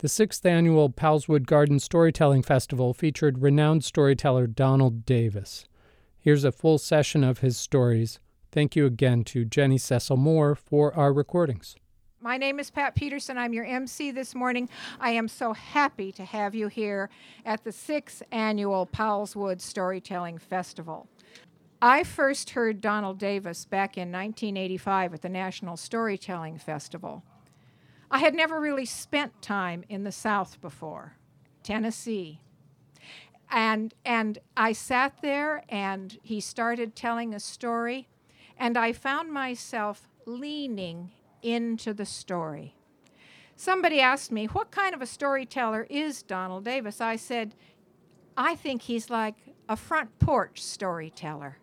The sixth annual PowellsWood Garden Storytelling Festival featured renowned storyteller Donald Davis. Here's a full session of his stories. Thank you again to Jennie Cecil Moore for our recordings. My name is Pat Peterson. I'm your MC this morning. I am so happy to have you here at the sixth annual Powellswood Storytelling Festival. I first heard Donald Davis back in 1985 at the National Storytelling Festival. I had never really spent time in the South before, Tennessee. And, and I sat there and he started telling a story, and I found myself leaning into the story. Somebody asked me, What kind of a storyteller is Donald Davis? I said, I think he's like a front porch storyteller,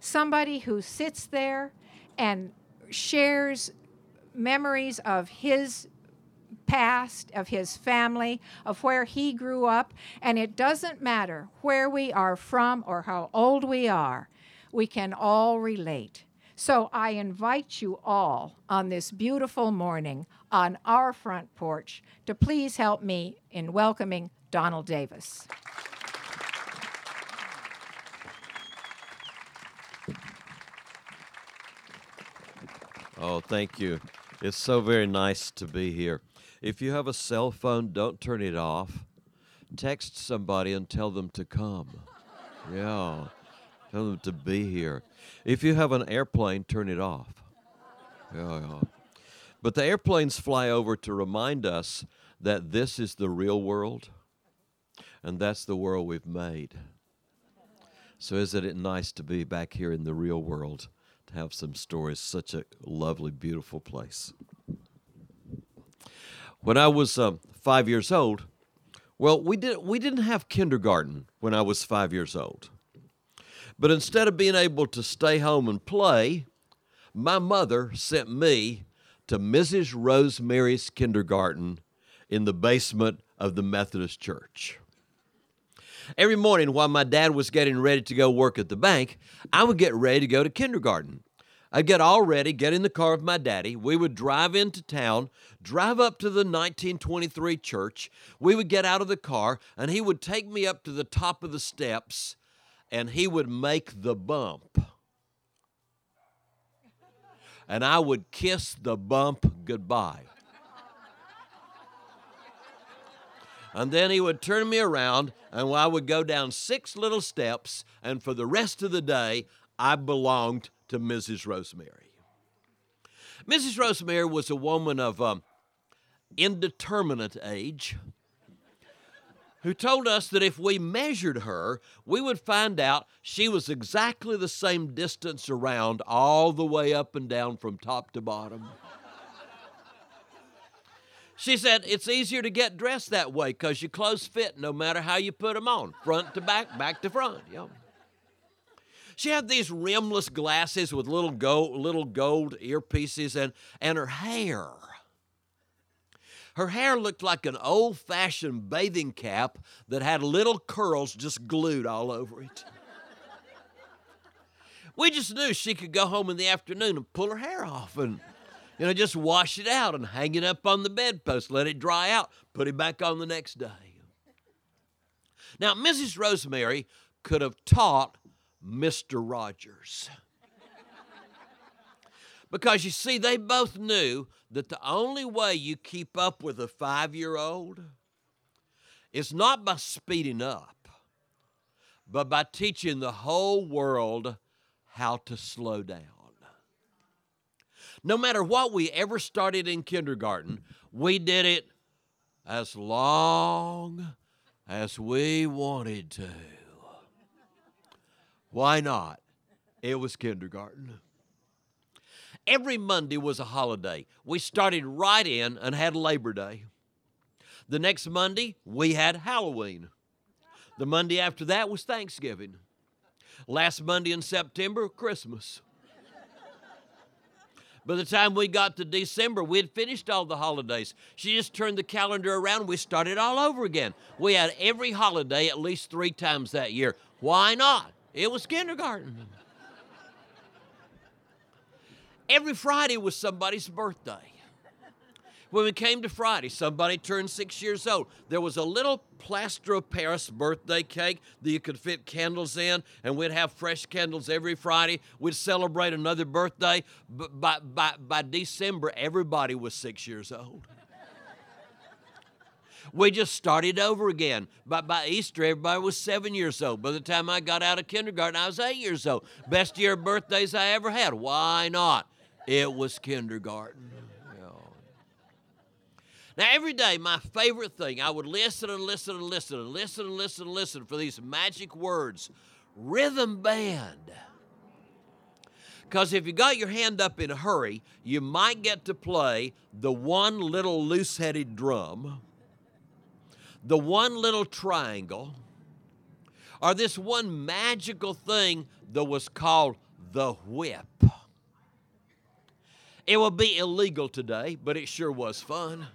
somebody who sits there and shares memories of his past, of his family, of where he grew up, and it doesn't matter where we are from or how old we are, we can all relate. So I invite you all on this beautiful morning on our front porch to please help me in welcoming Donald Davis. Oh, thank you. It's so very nice to be here. If you have a cell phone, don't turn it off. Text somebody and tell them to come. Yeah. Tell them to be here. If you have an airplane, turn it off. Yeah, yeah. But the airplanes fly over to remind us that this is the real world and that's the world we've made. So, isn't it nice to be back here in the real world? to have some stories. Such a lovely, beautiful place. When I was uh, five years old, well, we did we didn't have kindergarten when I was five years old. But instead of being able to stay home and play, my mother sent me to Mrs. Rosemary's kindergarten in the basement of the Methodist Church. Every morning while my dad was getting ready to go work at the bank, I would get ready to go to kindergarten. I'd get all ready, get in the car with my daddy. We would drive into town, drive up to the 1923 church. We would get out of the car, and he would take me up to the top of the steps, and he would make the bump. And I would kiss the bump goodbye. And then he would turn me around, and I would go down six little steps, and for the rest of the day, I belonged to Mrs. Rosemary. Mrs. Rosemary was a woman of um, indeterminate age who told us that if we measured her, we would find out she was exactly the same distance around all the way up and down from top to bottom. She said it's easier to get dressed that way because your clothes fit no matter how you put them on, front to back, back to front. Yeah. She had these rimless glasses with little gold, little gold earpieces and, and her hair. Her hair looked like an old fashioned bathing cap that had little curls just glued all over it. We just knew she could go home in the afternoon and pull her hair off and you know, just wash it out and hang it up on the bedpost, let it dry out, put it back on the next day. Now, Mrs. Rosemary could have taught Mr. Rogers. because you see, they both knew that the only way you keep up with a five year old is not by speeding up, but by teaching the whole world how to slow down. No matter what we ever started in kindergarten, we did it as long as we wanted to. Why not? It was kindergarten. Every Monday was a holiday. We started right in and had Labor Day. The next Monday, we had Halloween. The Monday after that was Thanksgiving. Last Monday in September, Christmas. By the time we got to December, we had finished all the holidays. She just turned the calendar around. We started all over again. We had every holiday at least three times that year. Why not? It was kindergarten. Every Friday was somebody's birthday. When we came to Friday, somebody turned six years old. There was a little plaster of Paris birthday cake that you could fit candles in, and we'd have fresh candles every Friday. We'd celebrate another birthday. But by, by, by December, everybody was six years old. We just started over again. By, by Easter, everybody was seven years old. By the time I got out of kindergarten, I was eight years old. Best year of birthdays I ever had. Why not? It was kindergarten. Now, every day, my favorite thing, I would listen and listen and listen and listen and listen and listen for these magic words rhythm band. Because if you got your hand up in a hurry, you might get to play the one little loose headed drum, the one little triangle, or this one magical thing that was called the whip. It would be illegal today, but it sure was fun.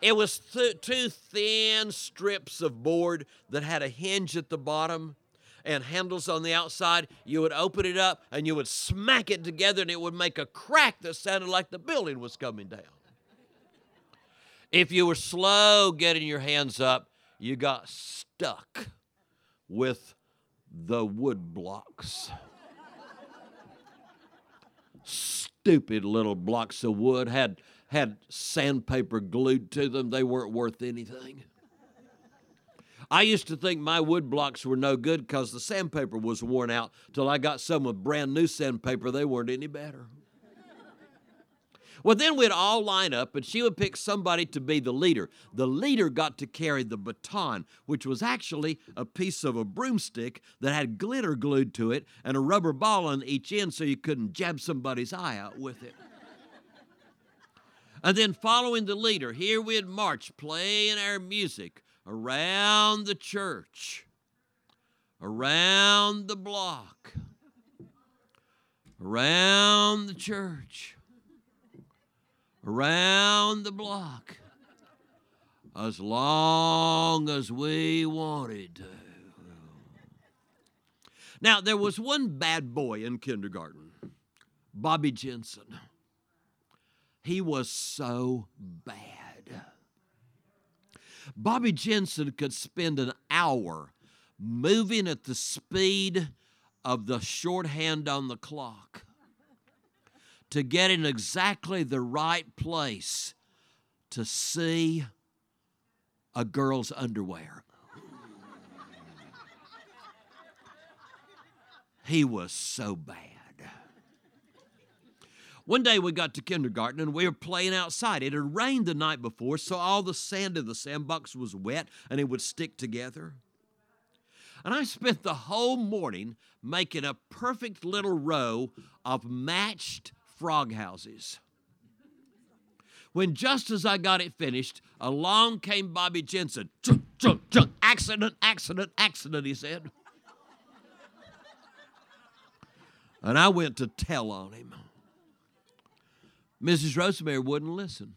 It was th- two thin strips of board that had a hinge at the bottom and handles on the outside. You would open it up and you would smack it together and it would make a crack that sounded like the building was coming down. If you were slow getting your hands up, you got stuck with the wood blocks. Stupid little blocks of wood had had sandpaper glued to them. They weren't worth anything. I used to think my wood blocks were no good because the sandpaper was worn out till I got some with brand new sandpaper. They weren't any better. Well, then we'd all line up and she would pick somebody to be the leader. The leader got to carry the baton, which was actually a piece of a broomstick that had glitter glued to it and a rubber ball on each end so you couldn't jab somebody's eye out with it. And then following the leader, here we'd march, playing our music around the church, around the block, around the church, around the block, as long as we wanted to. Now, there was one bad boy in kindergarten, Bobby Jensen. He was so bad. Bobby Jensen could spend an hour moving at the speed of the shorthand on the clock to get in exactly the right place to see a girl's underwear. He was so bad. One day we got to kindergarten and we were playing outside. It had rained the night before, so all the sand in the sandbox was wet and it would stick together. And I spent the whole morning making a perfect little row of matched frog houses. When just as I got it finished, along came Bobby Jensen. Chunk, chunk, chunk, accident, accident, accident, he said. And I went to tell on him. Mrs. Rosemary wouldn't listen.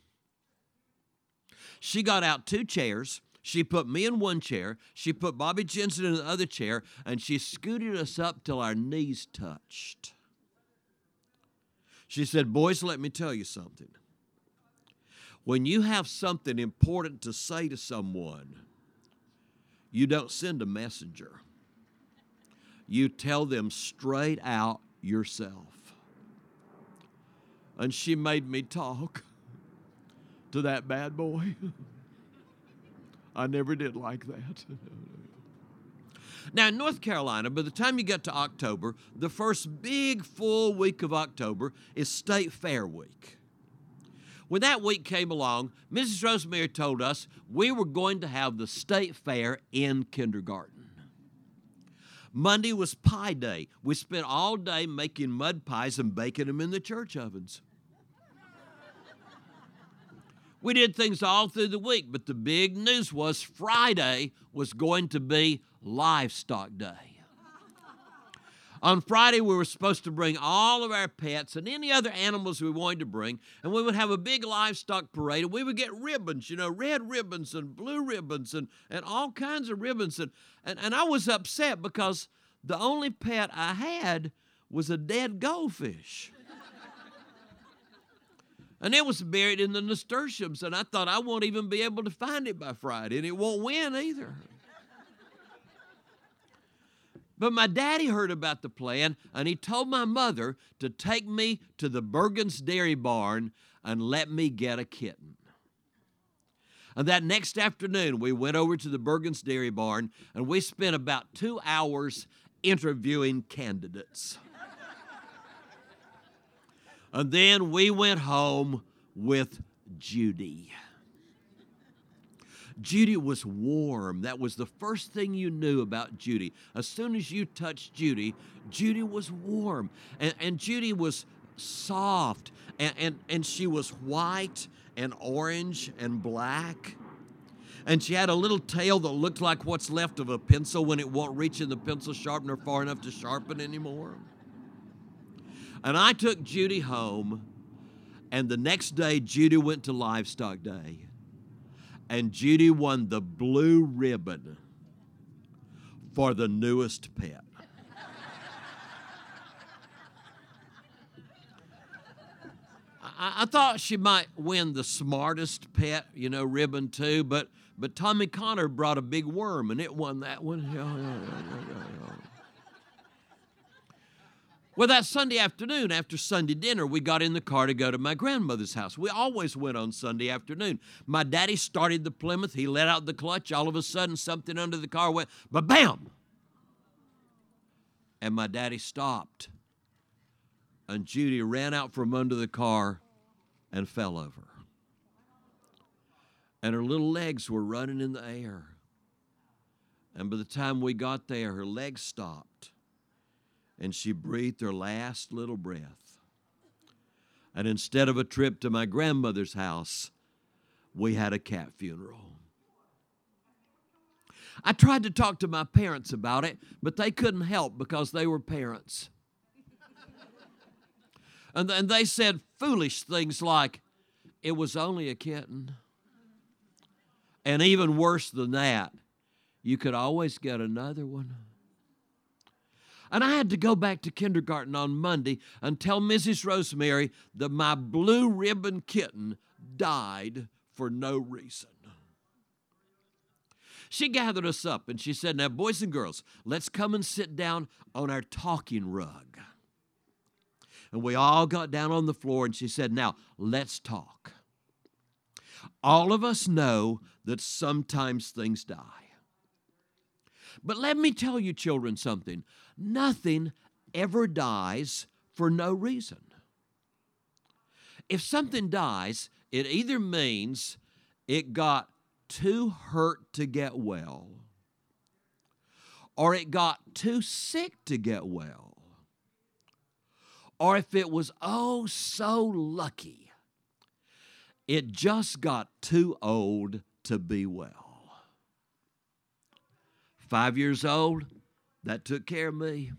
She got out two chairs. She put me in one chair. She put Bobby Jensen in the other chair, and she scooted us up till our knees touched. She said, Boys, let me tell you something. When you have something important to say to someone, you don't send a messenger. You tell them straight out yourself and she made me talk to that bad boy. I never did like that. now, in North Carolina, by the time you get to October, the first big full week of October is State Fair Week. When that week came along, Mrs. Rosemary told us we were going to have the State Fair in kindergarten. Monday was Pie Day. We spent all day making mud pies and baking them in the church ovens. We did things all through the week, but the big news was Friday was going to be Livestock Day. On Friday, we were supposed to bring all of our pets and any other animals we wanted to bring, and we would have a big livestock parade, and we would get ribbons, you know, red ribbons and blue ribbons and, and all kinds of ribbons. And, and, and I was upset because the only pet I had was a dead goldfish. And it was buried in the nasturtiums, and I thought I won't even be able to find it by Friday, and it won't win either. But my daddy heard about the plan, and he told my mother to take me to the Bergen's Dairy Barn and let me get a kitten. And that next afternoon, we went over to the Bergen's Dairy Barn, and we spent about two hours interviewing candidates. And then we went home with Judy. Judy was warm. That was the first thing you knew about Judy. As soon as you touched Judy, Judy was warm. And, and Judy was soft. And, and, and she was white and orange and black. And she had a little tail that looked like what's left of a pencil when it won't reach in the pencil sharpener far enough to sharpen anymore. And I took Judy home, and the next day, Judy went to Livestock Day. And Judy won the blue ribbon for the newest pet. I, I thought she might win the smartest pet, you know, ribbon too, but but Tommy Connor brought a big worm and it won that one. Well, that Sunday afternoon after Sunday dinner, we got in the car to go to my grandmother's house. We always went on Sunday afternoon. My daddy started the Plymouth. He let out the clutch. All of a sudden, something under the car went, but bam! And my daddy stopped. And Judy ran out from under the car and fell over. And her little legs were running in the air. And by the time we got there, her legs stopped and she breathed her last little breath. And instead of a trip to my grandmother's house, we had a cat funeral. I tried to talk to my parents about it, but they couldn't help because they were parents. and, and they said foolish things like, it was only a kitten. And even worse than that, you could always get another one. And I had to go back to kindergarten on Monday and tell Mrs. Rosemary that my blue ribbon kitten died for no reason. She gathered us up and she said, Now, boys and girls, let's come and sit down on our talking rug. And we all got down on the floor and she said, Now, let's talk. All of us know that sometimes things die. But let me tell you, children, something. Nothing ever dies for no reason. If something dies, it either means it got too hurt to get well, or it got too sick to get well, or if it was oh so lucky, it just got too old to be well. Five years old, that took care of me.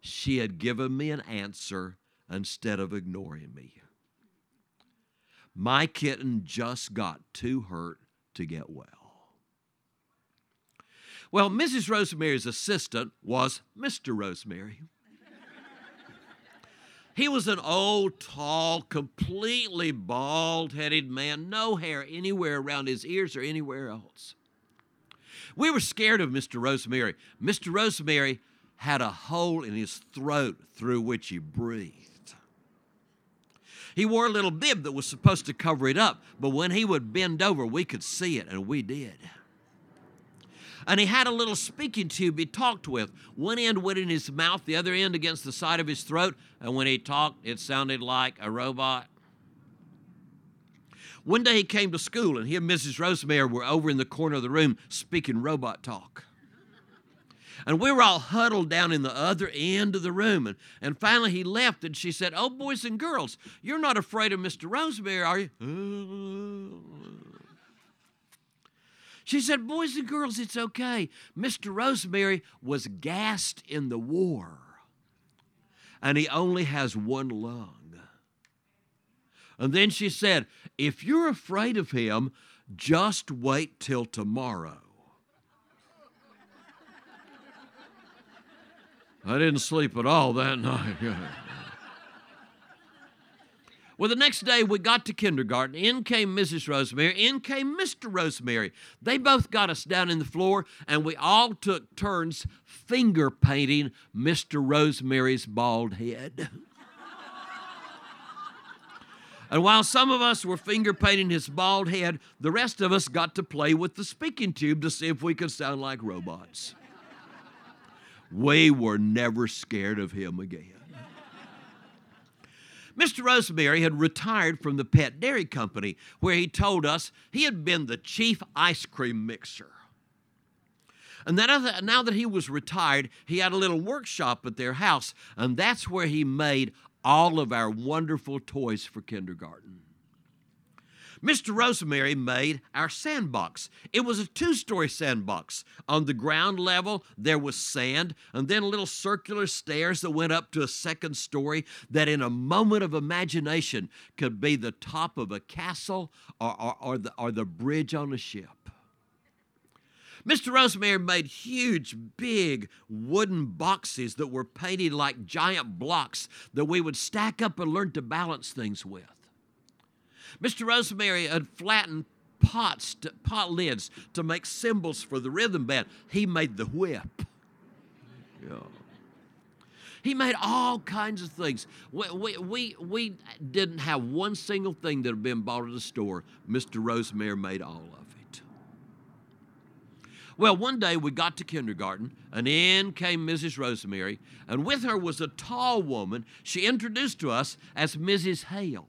She had given me an answer instead of ignoring me. My kitten just got too hurt to get well. Well, Mrs. Rosemary's assistant was Mr. Rosemary. He was an old, tall, completely bald headed man, no hair anywhere around his ears or anywhere else. We were scared of Mr. Rosemary. Mr. Rosemary had a hole in his throat through which he breathed. He wore a little bib that was supposed to cover it up, but when he would bend over, we could see it, and we did. And he had a little speaking tube he talked with. One end went in his mouth, the other end against the side of his throat, and when he talked, it sounded like a robot. One day he came to school, and he and Mrs. Rosemary were over in the corner of the room speaking robot talk. And we were all huddled down in the other end of the room. And, and finally he left, and she said, Oh, boys and girls, you're not afraid of Mr. Rosemary, are you? She said, Boys and girls, it's okay. Mr. Rosemary was gassed in the war, and he only has one lung. And then she said, If you're afraid of him, just wait till tomorrow. I didn't sleep at all that night. Well, the next day we got to kindergarten. In came Mrs. Rosemary. In came Mr. Rosemary. They both got us down in the floor, and we all took turns finger painting Mr. Rosemary's bald head. and while some of us were finger painting his bald head, the rest of us got to play with the speaking tube to see if we could sound like robots. we were never scared of him again. Mr. Rosemary had retired from the Pet Dairy Company, where he told us he had been the chief ice cream mixer. And that now that he was retired, he had a little workshop at their house, and that's where he made all of our wonderful toys for kindergarten. Mr. Rosemary made our sandbox. It was a two story sandbox. On the ground level, there was sand, and then little circular stairs that went up to a second story that, in a moment of imagination, could be the top of a castle or, or, or the, or the bridge on a ship. Mr. Rosemary made huge, big wooden boxes that were painted like giant blocks that we would stack up and learn to balance things with. Mr. Rosemary had flattened pots, to, pot lids to make cymbals for the rhythm band. He made the whip. Yeah. He made all kinds of things. We, we, we, we didn't have one single thing that had been bought at the store. Mr. Rosemary made all of. Well, one day we got to kindergarten, and in came Mrs. Rosemary, and with her was a tall woman she introduced to us as Mrs. Hale.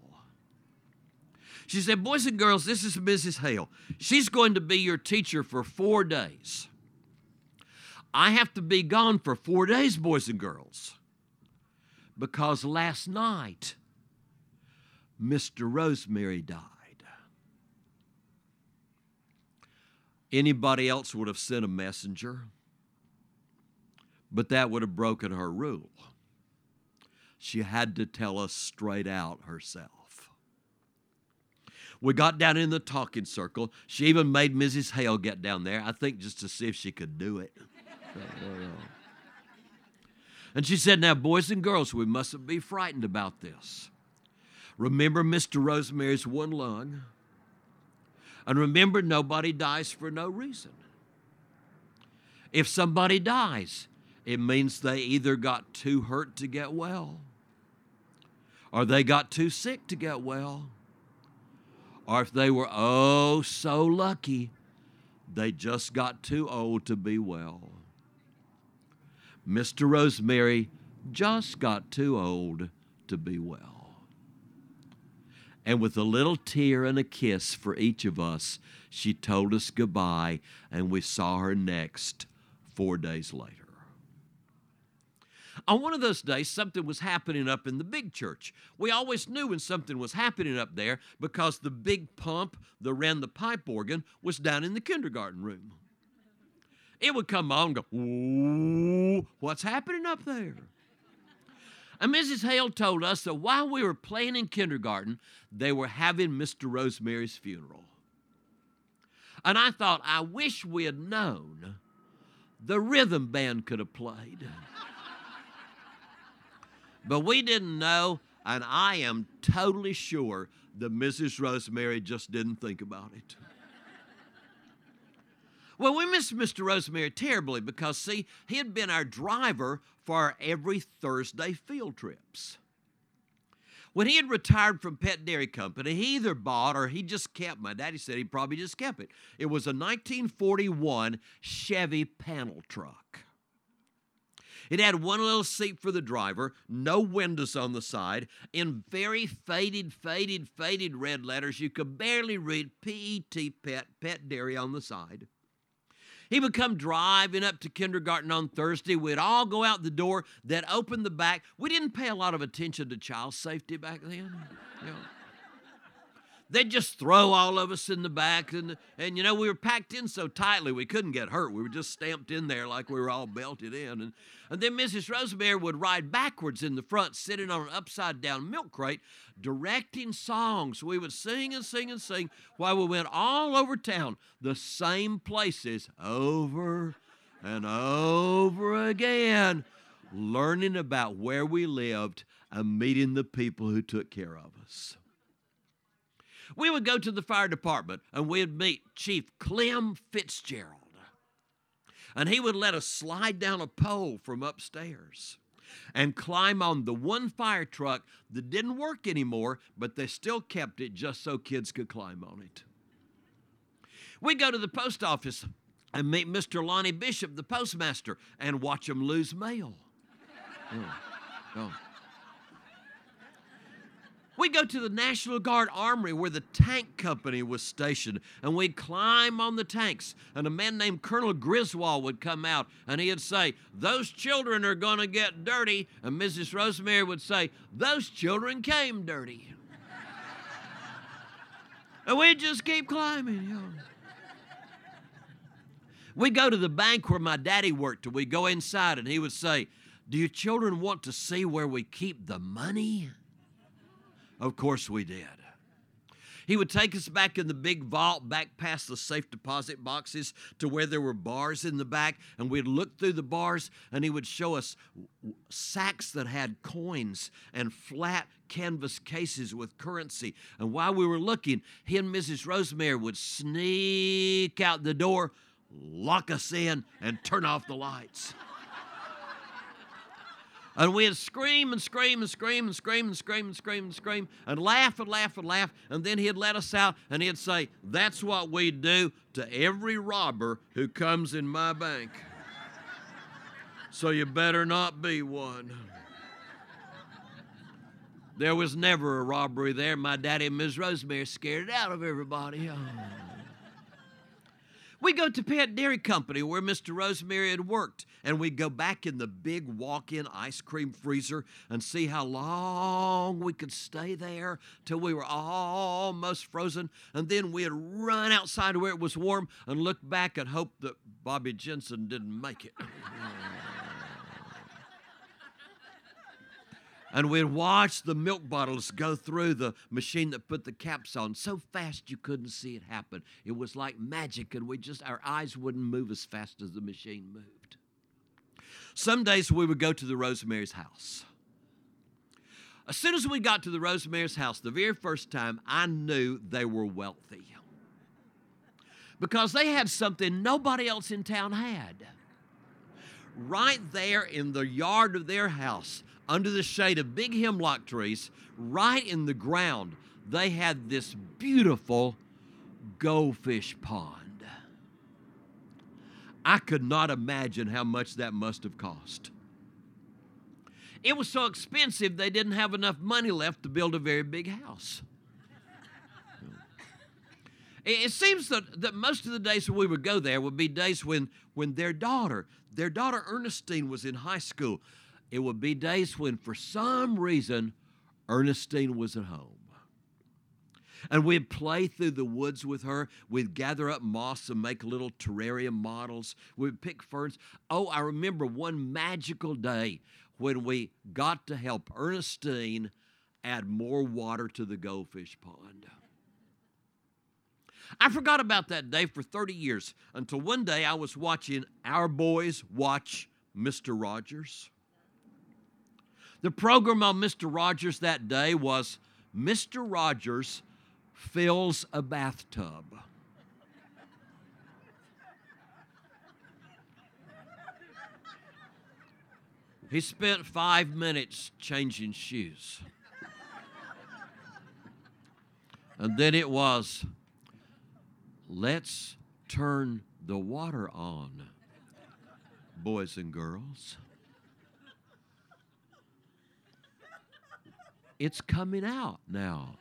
She said, Boys and girls, this is Mrs. Hale. She's going to be your teacher for four days. I have to be gone for four days, boys and girls, because last night Mr. Rosemary died. Anybody else would have sent a messenger, but that would have broken her rule. She had to tell us straight out herself. We got down in the talking circle. She even made Mrs. Hale get down there, I think just to see if she could do it. and she said, Now, boys and girls, we mustn't be frightened about this. Remember Mr. Rosemary's one lung. And remember, nobody dies for no reason. If somebody dies, it means they either got too hurt to get well or they got too sick to get well or if they were oh so lucky, they just got too old to be well. Mr. Rosemary just got too old to be well. And with a little tear and a kiss for each of us, she told us goodbye, and we saw her next four days later. On one of those days, something was happening up in the big church. We always knew when something was happening up there because the big pump that ran the pipe organ was down in the kindergarten room. It would come on and go, Ooh, what's happening up there? And Mrs. Hale told us that while we were playing in kindergarten, they were having Mr. Rosemary's funeral. And I thought, I wish we had known the rhythm band could have played. But we didn't know, and I am totally sure that Mrs. Rosemary just didn't think about it. Well, we missed Mr. Rosemary terribly because, see, he had been our driver for our every Thursday field trips. When he had retired from Pet Dairy Company, he either bought or he just kept, my daddy said he probably just kept it. It was a 1941 Chevy panel truck. It had one little seat for the driver, no windows on the side, in very faded, faded, faded red letters. You could barely read PET Pet, Pet Dairy on the side. He would come driving up to kindergarten on Thursday. We'd all go out the door, that opened the back. We didn't pay a lot of attention to child safety back then. You know. They'd just throw all of us in the back, and, and you know, we were packed in so tightly we couldn't get hurt. We were just stamped in there like we were all belted in. And, and then Mrs. Rosemary would ride backwards in the front, sitting on an upside down milk crate, directing songs. We would sing and sing and sing while we went all over town, the same places over and over again, learning about where we lived and meeting the people who took care of us. We would go to the fire department and we'd meet Chief Clem Fitzgerald. And he would let us slide down a pole from upstairs and climb on the one fire truck that didn't work anymore, but they still kept it just so kids could climb on it. We go to the post office and meet Mr. Lonnie Bishop, the postmaster, and watch him lose mail. Oh, oh. We go to the National Guard Armory where the tank company was stationed, and we'd climb on the tanks. And a man named Colonel Griswold would come out and he'd say, Those children are going to get dirty. And Mrs. Rosemary would say, Those children came dirty. and we'd just keep climbing, know. We go to the bank where my daddy worked, and we go inside, and he would say, Do your children want to see where we keep the money? Of course we did. He would take us back in the big vault, back past the safe deposit boxes to where there were bars in the back, and we'd look through the bars, and he would show us sacks that had coins and flat canvas cases with currency. And while we were looking, he and Mrs. Rosemary would sneak out the door, lock us in, and turn off the lights. And we'd scream and scream and scream and scream and scream and scream and scream and laugh and laugh and laugh. And then he'd let us out and he'd say, That's what we do to every robber who comes in my bank. So you better not be one. There was never a robbery there. My daddy and Miss Rosemary scared it out of everybody. Oh. We go to Pet Dairy Company where Mr. Rosemary had worked, and we go back in the big walk in ice cream freezer and see how long we could stay there till we were almost frozen. And then we'd run outside where it was warm and look back and hope that Bobby Jensen didn't make it. and we'd watch the milk bottles go through the machine that put the caps on so fast you couldn't see it happen. It was like magic, and we just, our eyes wouldn't move as fast as the machine moved. Some days we would go to the Rosemary's house. As soon as we got to the Rosemary's house, the very first time, I knew they were wealthy because they had something nobody else in town had. Right there in the yard of their house, under the shade of big hemlock trees, right in the ground, they had this beautiful goldfish pond. I could not imagine how much that must have cost. It was so expensive they didn't have enough money left to build a very big house. It seems that, that most of the days when we would go there would be days when, when their daughter, their daughter Ernestine was in high school. It would be days when, for some reason, Ernestine was at home. And we'd play through the woods with her. We'd gather up moss and make little terrarium models. We'd pick ferns. Oh, I remember one magical day when we got to help Ernestine add more water to the goldfish pond. I forgot about that day for 30 years until one day I was watching our boys watch Mr. Rogers. The program on Mr. Rogers that day was Mr. Rogers fills a bathtub. He spent five minutes changing shoes. And then it was, let's turn the water on, boys and girls. It's coming out now,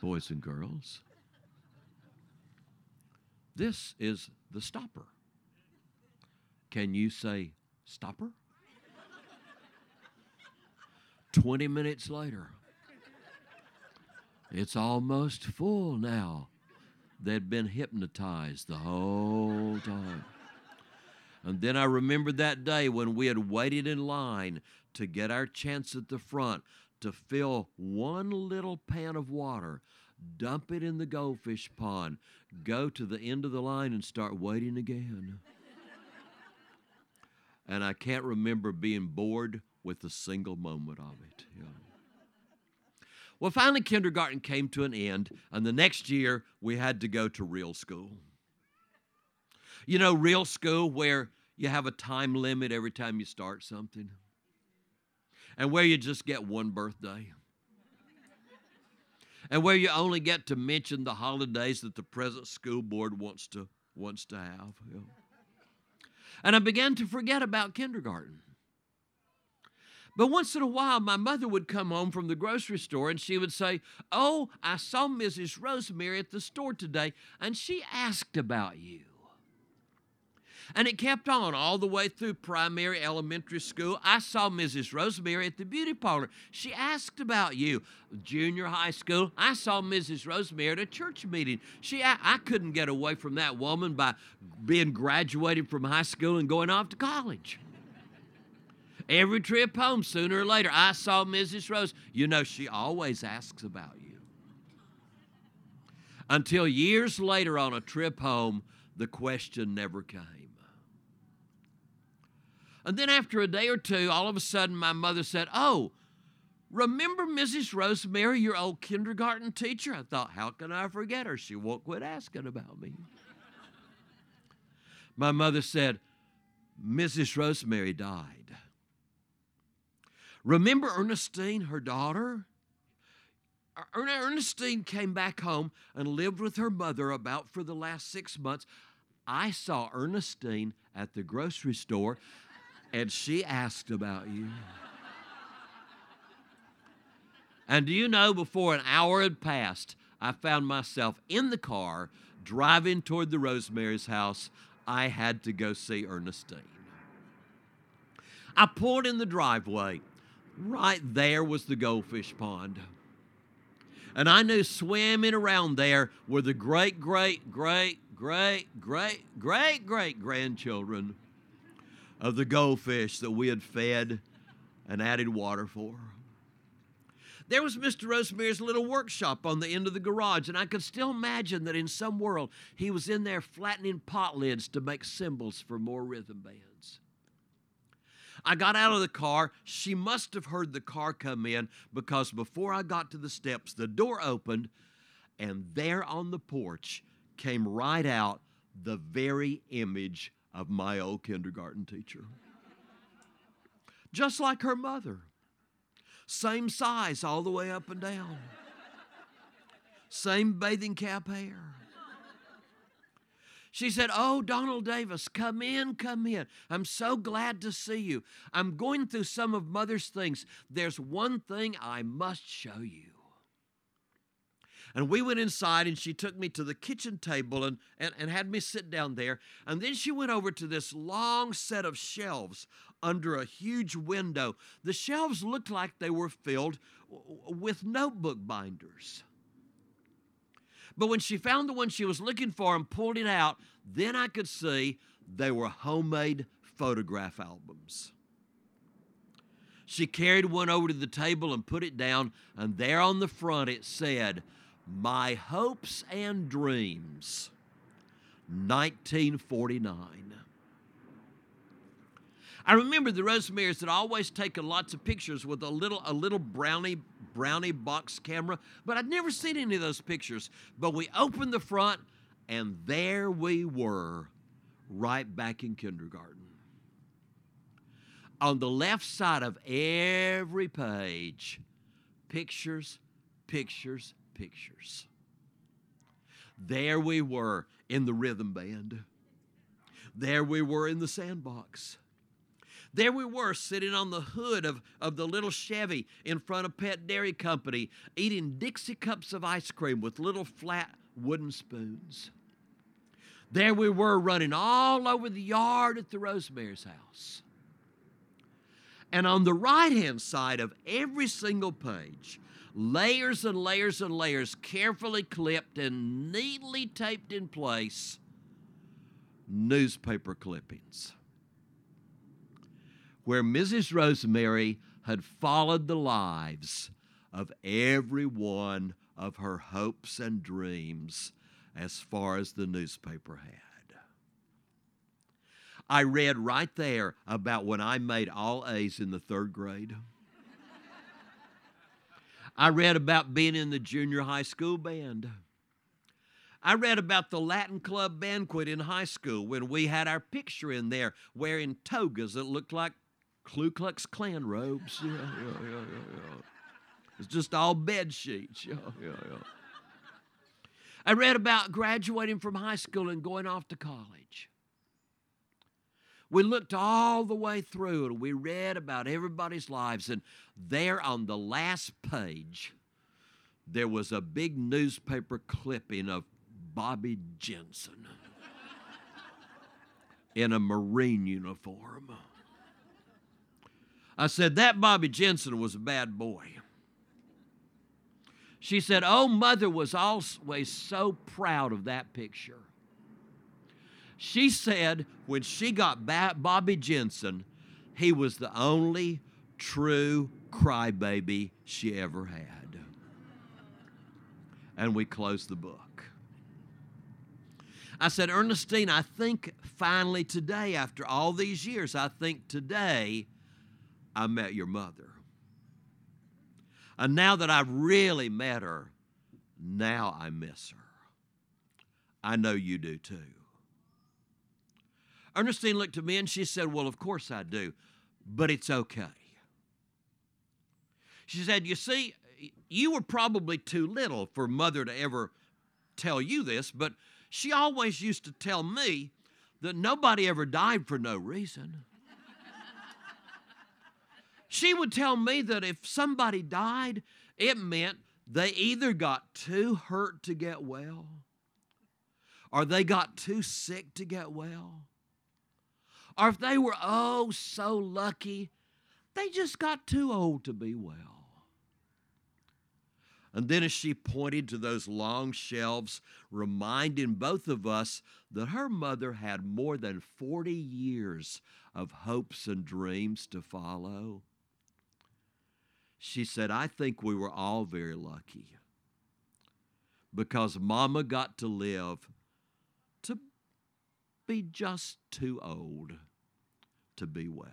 boys and girls. This is the stopper. Can you say stopper? 20 minutes later, it's almost full now. They'd been hypnotized the whole time. And then I remembered that day when we had waited in line to get our chance at the front to fill one little pan of water, dump it in the goldfish pond, go to the end of the line and start waiting again. and I can't remember being bored with a single moment of it. Yeah. Well, finally, kindergarten came to an end, and the next year we had to go to real school. You know, real school where you have a time limit every time you start something, and where you just get one birthday, and where you only get to mention the holidays that the present school board wants to wants to have. You know. And I began to forget about kindergarten. But once in a while, my mother would come home from the grocery store and she would say, Oh, I saw Mrs. Rosemary at the store today and she asked about you. And it kept on all the way through primary elementary school. I saw Mrs. Rosemary at the beauty parlor. She asked about you. Junior high school, I saw Mrs. Rosemary at a church meeting. She, I, I couldn't get away from that woman by being graduated from high school and going off to college. Every trip home, sooner or later, I saw Mrs. Rose. You know, she always asks about you. Until years later on a trip home, the question never came. And then after a day or two, all of a sudden, my mother said, Oh, remember Mrs. Rosemary, your old kindergarten teacher? I thought, How can I forget her? She won't quit asking about me. my mother said, Mrs. Rosemary died. Remember Ernestine, her daughter? Er, Ernestine came back home and lived with her mother about for the last six months. I saw Ernestine at the grocery store and she asked about you. And do you know, before an hour had passed, I found myself in the car driving toward the Rosemary's house. I had to go see Ernestine. I pulled in the driveway Right there was the goldfish pond. And I knew swimming around there were the great, great, great, great, great, great, great grandchildren of the goldfish that we had fed and added water for. There was Mr. Rosemary's little workshop on the end of the garage, and I could still imagine that in some world he was in there flattening pot lids to make cymbals for more rhythm bands. I got out of the car. She must have heard the car come in because before I got to the steps, the door opened, and there on the porch came right out the very image of my old kindergarten teacher. Just like her mother. Same size all the way up and down. Same bathing cap hair. She said, Oh, Donald Davis, come in, come in. I'm so glad to see you. I'm going through some of Mother's things. There's one thing I must show you. And we went inside, and she took me to the kitchen table and, and, and had me sit down there. And then she went over to this long set of shelves under a huge window. The shelves looked like they were filled with notebook binders. But when she found the one she was looking for and pulled it out, then I could see they were homemade photograph albums. She carried one over to the table and put it down, and there on the front it said, My Hopes and Dreams, 1949. I remember the Rosemary's had always taken lots of pictures with a little a little brownie brownie box camera, but I'd never seen any of those pictures. But we opened the front, and there we were, right back in kindergarten. On the left side of every page, pictures, pictures, pictures. There we were in the rhythm band. There we were in the sandbox. There we were sitting on the hood of, of the little Chevy in front of Pet Dairy Company, eating Dixie cups of ice cream with little flat wooden spoons. There we were running all over the yard at the Rosemary's house. And on the right hand side of every single page, layers and layers and layers, carefully clipped and neatly taped in place, newspaper clippings where Mrs. Rosemary had followed the lives of every one of her hopes and dreams as far as the newspaper had. I read right there about when I made all A's in the third grade. I read about being in the junior high school band. I read about the Latin Club banquet in high school when we had our picture in there wearing togas that looked like Ku Klux Klan robes. Yeah, yeah, yeah, yeah. It's just all bed sheets. Yeah, yeah, yeah. I read about graduating from high school and going off to college. We looked all the way through and we read about everybody's lives. And there on the last page, there was a big newspaper clipping of Bobby Jensen in a Marine uniform. I said, That Bobby Jensen was a bad boy. She said, Oh, mother was always so proud of that picture. She said when she got Bobby Jensen, he was the only true crybaby she ever had. And we closed the book. I said, Ernestine, I think finally today, after all these years, I think today I met your mother. And now that I've really met her, now I miss her. I know you do too. Ernestine looked at me and she said, Well, of course I do, but it's okay. She said, You see, you were probably too little for mother to ever tell you this, but she always used to tell me that nobody ever died for no reason. she would tell me that if somebody died, it meant they either got too hurt to get well or they got too sick to get well or if they were oh so lucky, they just got too old to be well. And then, as she pointed to those long shelves, reminding both of us that her mother had more than 40 years of hopes and dreams to follow, she said, I think we were all very lucky because Mama got to live be just too old to be well.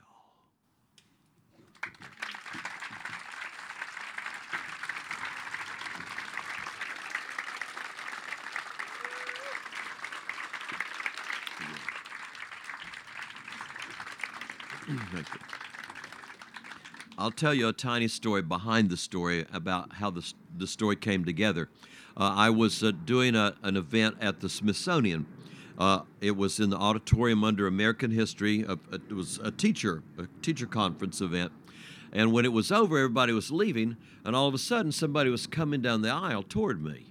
Thank you. I'll tell you a tiny story behind the story about how the, the story came together. Uh, I was uh, doing a, an event at the Smithsonian uh, it was in the auditorium under American History. it was a teacher, a teacher conference event. And when it was over, everybody was leaving, and all of a sudden, somebody was coming down the aisle toward me.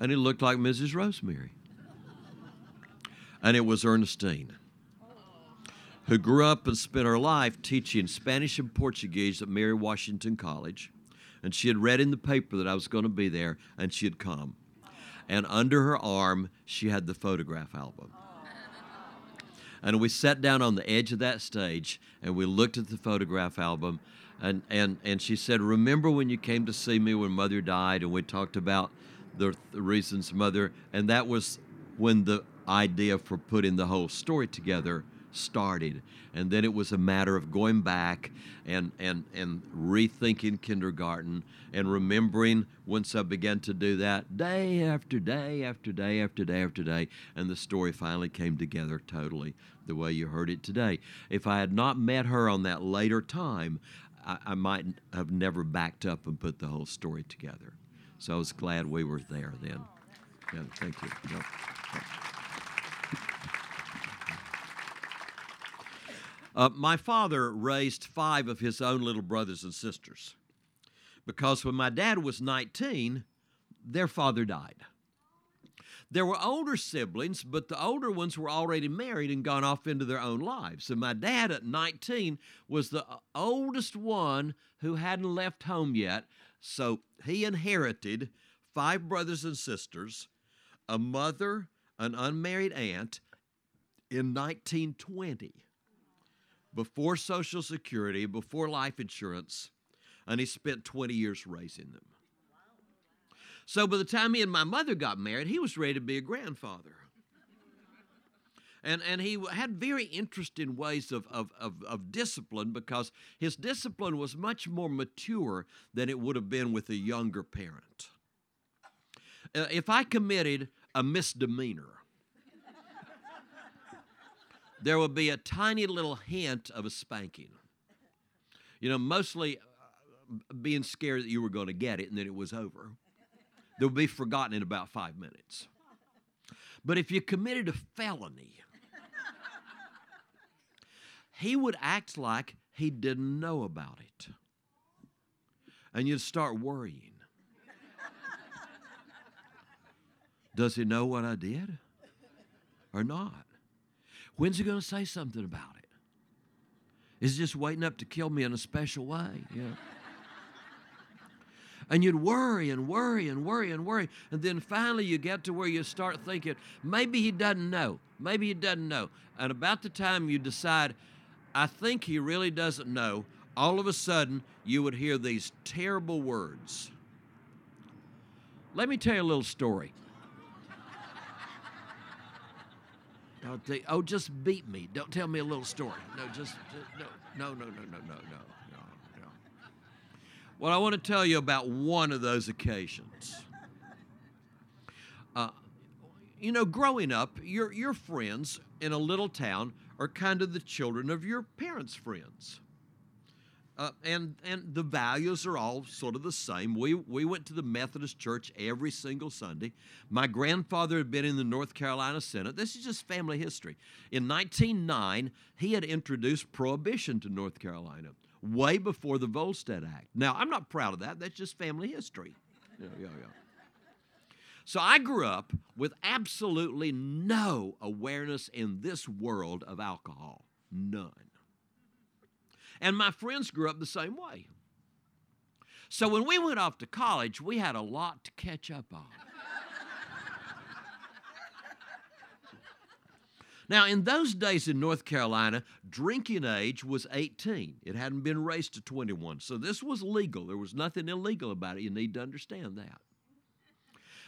And it looked like Mrs. Rosemary. And it was Ernestine, who grew up and spent her life teaching Spanish and Portuguese at Mary Washington College. And she had read in the paper that I was going to be there, and she had come and under her arm, she had the photograph album. And we sat down on the edge of that stage and we looked at the photograph album. And, and, and she said, Remember when you came to see me when mother died? And we talked about the, the reasons mother, and that was when the idea for putting the whole story together started. And then it was a matter of going back and, and, and rethinking kindergarten and remembering once I began to do that day after day after day after day after day. And the story finally came together totally the way you heard it today. If I had not met her on that later time, I, I might have never backed up and put the whole story together. So I was glad we were there then. Yeah, thank you. Uh, my father raised five of his own little brothers and sisters because when my dad was 19, their father died. There were older siblings, but the older ones were already married and gone off into their own lives. And my dad at 19 was the oldest one who hadn't left home yet. So he inherited five brothers and sisters, a mother, an unmarried aunt in 1920 before Social Security, before life insurance, and he spent 20 years raising them. So by the time he and my mother got married, he was ready to be a grandfather. And, and he had very interesting ways of, of, of, of discipline because his discipline was much more mature than it would have been with a younger parent. Uh, if I committed a misdemeanor, there would be a tiny little hint of a spanking. You know, mostly uh, being scared that you were going to get it and then it was over. They would be forgotten in about five minutes. But if you committed a felony, he would act like he didn't know about it. And you'd start worrying. Does he know what I did or not? When's he going to say something about it? Is he just waiting up to kill me in a special way? And you'd worry and worry and worry and worry. And then finally you get to where you start thinking, maybe he doesn't know. Maybe he doesn't know. And about the time you decide, I think he really doesn't know, all of a sudden you would hear these terrible words. Let me tell you a little story. Don't think, oh, just beat me. Don't tell me a little story. No, just, just no, no, no, no, no, no, no. Well, I want to tell you about one of those occasions. Uh, you know, growing up, your, your friends in a little town are kind of the children of your parents' friends. Uh, and and the values are all sort of the same. We we went to the Methodist Church every single Sunday. My grandfather had been in the North Carolina Senate. This is just family history. In 1909, he had introduced prohibition to North Carolina way before the Volstead Act. Now, I'm not proud of that. That's just family history. Yeah, yeah, yeah. So I grew up with absolutely no awareness in this world of alcohol. None. And my friends grew up the same way. So when we went off to college, we had a lot to catch up on. Now, in those days in North Carolina, drinking age was 18. It hadn't been raised to 21. So this was legal. There was nothing illegal about it. You need to understand that.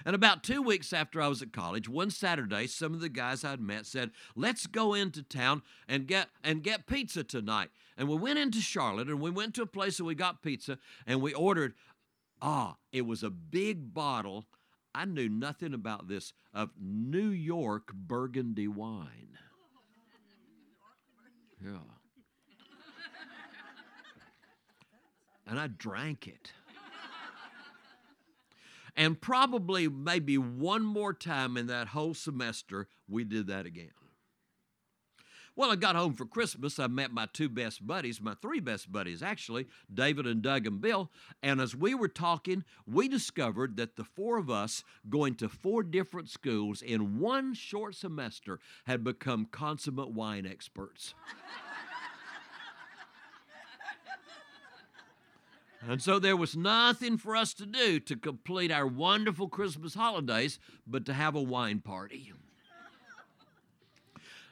And about two weeks after I was at college, one Saturday, some of the guys I'd met said, "Let's go into town and get and get pizza tonight." And we went into Charlotte and we went to a place and we got pizza and we ordered. Ah, it was a big bottle I knew nothing about this of New York Burgundy wine. Yeah. And I drank it. And probably maybe one more time in that whole semester, we did that again. Well, I got home for Christmas. I met my two best buddies, my three best buddies actually, David and Doug and Bill. And as we were talking, we discovered that the four of us going to four different schools in one short semester had become consummate wine experts. And so there was nothing for us to do to complete our wonderful Christmas holidays but to have a wine party.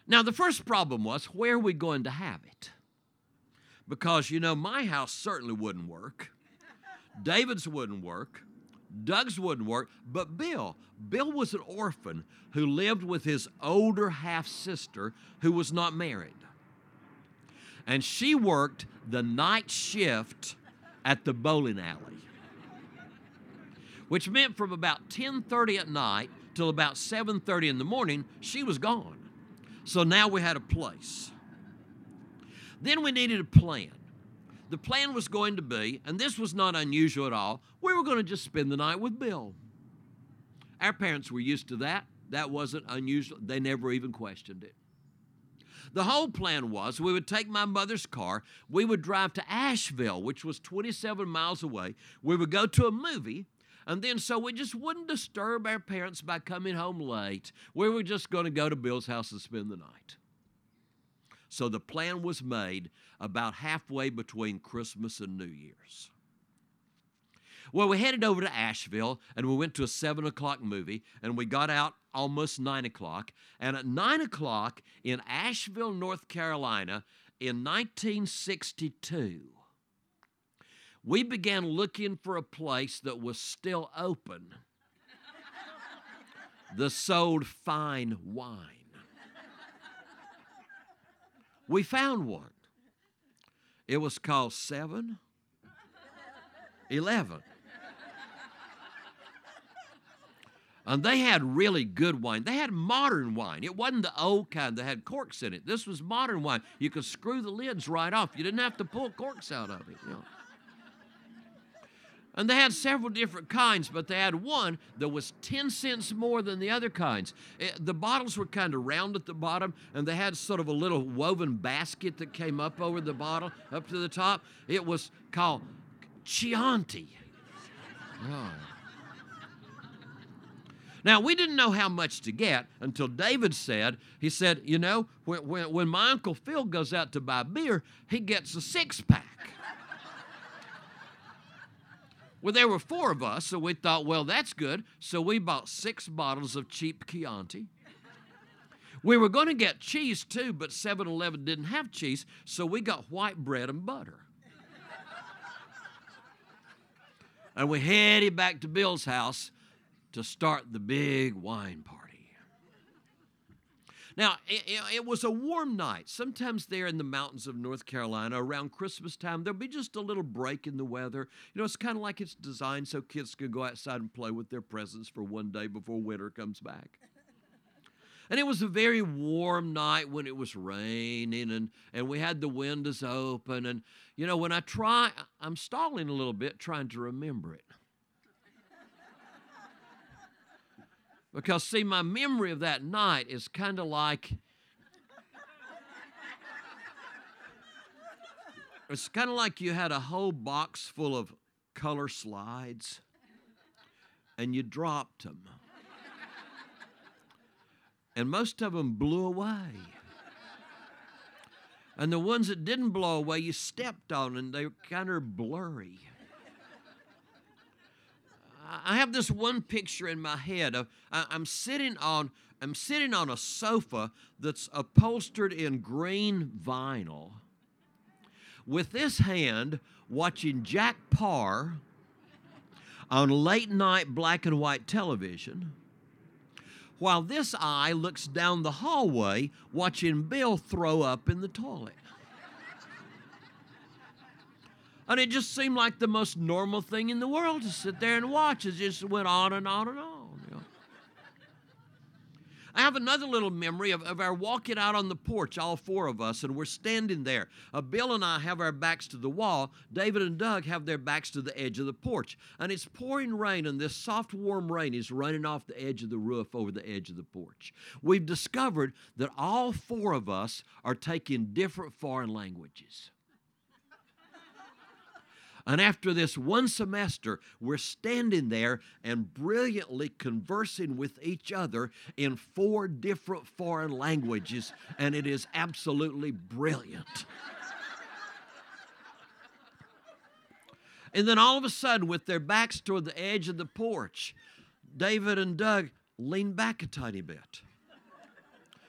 Now, the first problem was where are we going to have it? Because, you know, my house certainly wouldn't work. David's wouldn't work. Doug's wouldn't work. But Bill, Bill was an orphan who lived with his older half sister who was not married. And she worked the night shift at the bowling alley. Which meant from about 10:30 at night till about 7:30 in the morning, she was gone. So now we had a place. Then we needed a plan. The plan was going to be, and this was not unusual at all, we were going to just spend the night with Bill. Our parents were used to that. That wasn't unusual. They never even questioned it. The whole plan was we would take my mother's car, we would drive to Asheville, which was 27 miles away. We would go to a movie, and then so we just wouldn't disturb our parents by coming home late. We were just going to go to Bill's house and spend the night. So the plan was made about halfway between Christmas and New Year's. Well, we headed over to Asheville and we went to a seven o'clock movie and we got out almost nine o'clock. And at nine o'clock in Asheville, North Carolina, in 1962, we began looking for a place that was still open that sold fine wine. we found one. It was called 7 11. And they had really good wine. They had modern wine. It wasn't the old kind that had corks in it. This was modern wine. You could screw the lids right off. You didn't have to pull corks out of it. You know. And they had several different kinds, but they had one that was 10 cents more than the other kinds. It, eh, the bottles were kind of round at the bottom, and they had sort of a little woven basket that came up over the bottle, up to the top. It was called Chianti. Oh. Now, we didn't know how much to get until David said, he said, you know, when, when, when my Uncle Phil goes out to buy beer, he gets a six pack. Well, there were four of us, so we thought, well, that's good. So we bought six bottles of cheap Chianti. We were going to get cheese too, but 7 Eleven didn't have cheese, so we got white bread and butter. and we headed back to Bill's house to start the big wine party. Now, it, it, was a warm night. Sometimes there in the mountains of North Carolina around Christmas time, there'll be just a little break in the weather. You know, it's kind of like it's designed so kids can go outside and play with their presents for one day before winter comes back. And it was a very warm night when it was raining and, and we had the windows open. And, you know, when I try, I'm stalling a little bit trying to remember it. Because, see, my memory of that night is kind of like it's kind of like you had a whole box full of color slides and you dropped them. And most of them blew away. And the ones that didn't blow away, you stepped on and they were kind of blurry. I have this one picture in my head of I'm sitting on I'm sitting on a sofa that's upholstered in green vinyl with this hand watching Jack Paar on late night black and white television while this eye looks down the hallway watching Bill throw up in the toilet. And it just seemed like the most normal thing in the world to sit there and watch. It just went on and on and on. You know. I have another little memory of, of our walking out on the porch, all four of us, and we're standing there. Uh, Bill and I have our backs to the wall. David and Doug have their backs to the edge of the porch. And it's pouring rain, and this soft, warm rain is running off the edge of the roof over the edge of the porch. We've discovered that all four of us are taking different foreign languages. And after this one semester, we're standing there and brilliantly conversing with each other in four different foreign languages, and it is absolutely brilliant. and then all of a sudden, with their backs toward the edge of the porch, David and Doug lean back a tiny bit.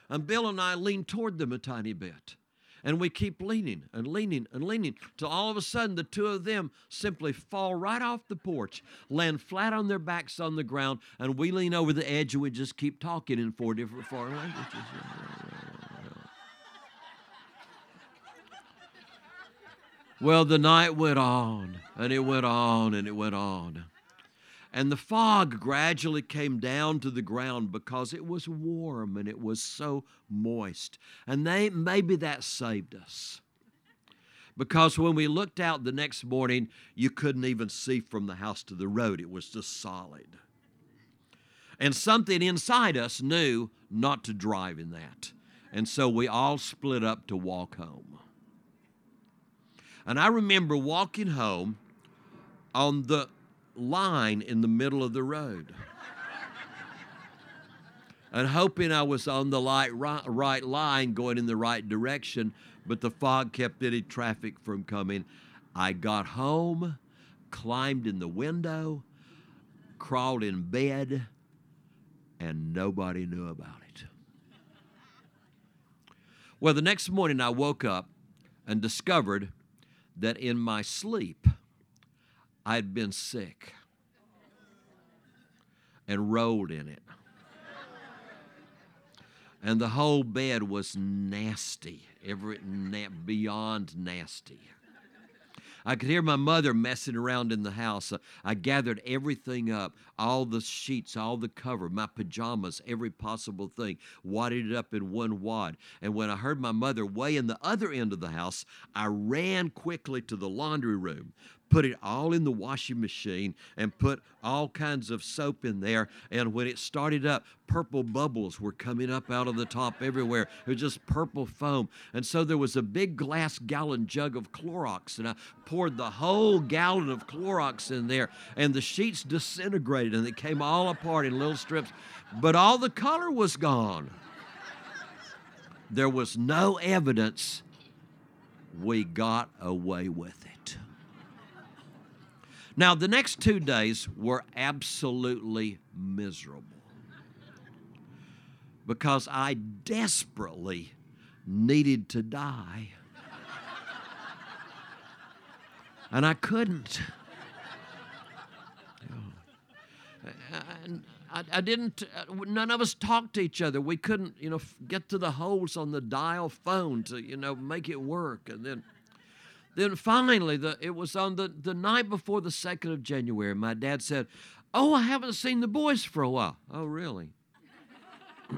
And Bill and I lean toward them a tiny bit. And we keep leaning and leaning and leaning till all of a sudden the two of them simply fall right off the porch, land flat on their backs on the ground, and we lean over the edge and we just keep talking in four different foreign languages. Well, the night went on, and it went on, and it went on. And the fog gradually came down to the ground because it was warm and it was so moist. And they, maybe that saved us. Because when we looked out the next morning, you couldn't even see from the house to the road. It was just solid. And something inside us knew not to drive in that. And so we all split up to walk home. And I remember walking home on the line in the middle of the road. and hoping I was on the light, right, right line going in the right direction, but the fog kept any traffic from coming. I got home, climbed in the window, crawled in bed, and nobody knew about it. Well, the next morning I woke up and discovered that in my sleep, I'd been sick and rolled in it. and the whole bed was nasty, every na- beyond nasty. I could hear my mother messing around in the house. I gathered everything up all the sheets, all the cover, my pajamas, every possible thing, wadded it up in one wad. And when I heard my mother way in the other end of the house, I ran quickly to the laundry room, put it all in the washing machine and put all kinds of soap in there. And when it started up, purple bubbles were coming up out of the top everywhere. It was just purple foam. And so there was a big glass gallon jug of Clorox, and I poured the whole gallon of Clorox in there, and the sheets disintegrated and they came all apart in little strips. But all the color was gone. There was no evidence we got away with it. Now, the next two days were absolutely miserable because I desperately needed to die. And I couldn't. I, I didn't, uh, none of us talked to each other. We couldn't, you know, get to the holes on the dial phone to, you know, make it work. And then then finally, the, it was on the, the night before the 2nd of January, my dad said, Oh, I haven't seen the boys for a while. Oh, really?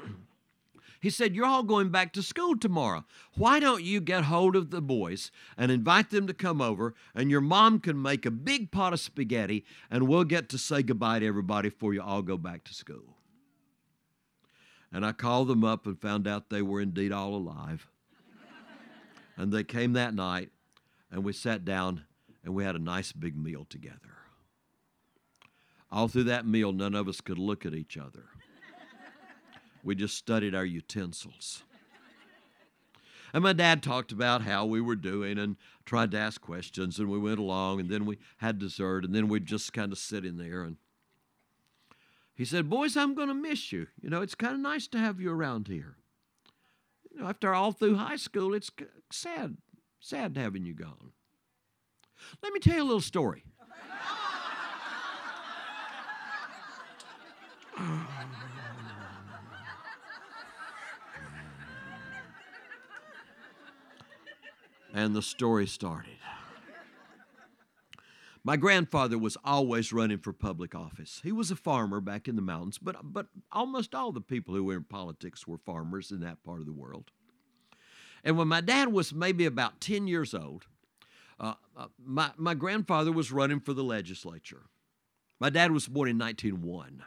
he said, You're all going back to school tomorrow. Why don't you get hold of the boys and invite them to come over, and your mom can make a big pot of spaghetti, and we'll get to say goodbye to everybody before you all go back to school? And I called them up and found out they were indeed all alive. and they came that night and we sat down and we had a nice big meal together. All through that meal, none of us could look at each other. We just studied our utensils. And my dad talked about how we were doing and tried to ask questions, and we went along, and then we had dessert, and then we'd just kind of sit in there. And he said, Boys, I'm going to miss you. You know, it's kind of nice to have you around here. You know, after all through high school, it's sad Sad having you gone. Let me tell you a little story. and the story started. My grandfather was always running for public office. He was a farmer back in the mountains, but, but almost all the people who were in politics were farmers in that part of the world. And when my dad was maybe about 10 years old, uh, uh, my, my grandfather was running for the legislature. My dad was born in 1901.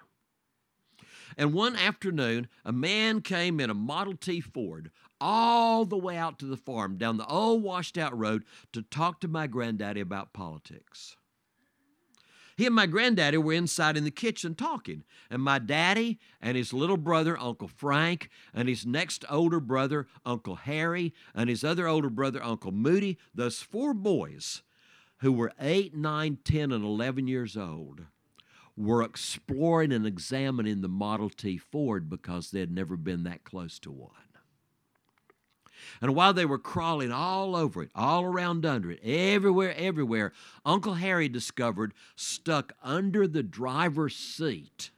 And one afternoon, a man came in a Model T Ford all the way out to the farm down the old washed out road to talk to my granddaddy about politics. He and my granddaddy were inside in the kitchen talking, and my daddy and his little brother, Uncle Frank, and his next older brother, Uncle Harry, and his other older brother, Uncle Moody, those four boys who were 8, 9, 10, and 11 years old, were exploring and examining the Model T Ford because they had never been that close to one. And while they were crawling all over it, all around under it, everywhere, everywhere, Uncle Harry discovered stuck under the driver's seat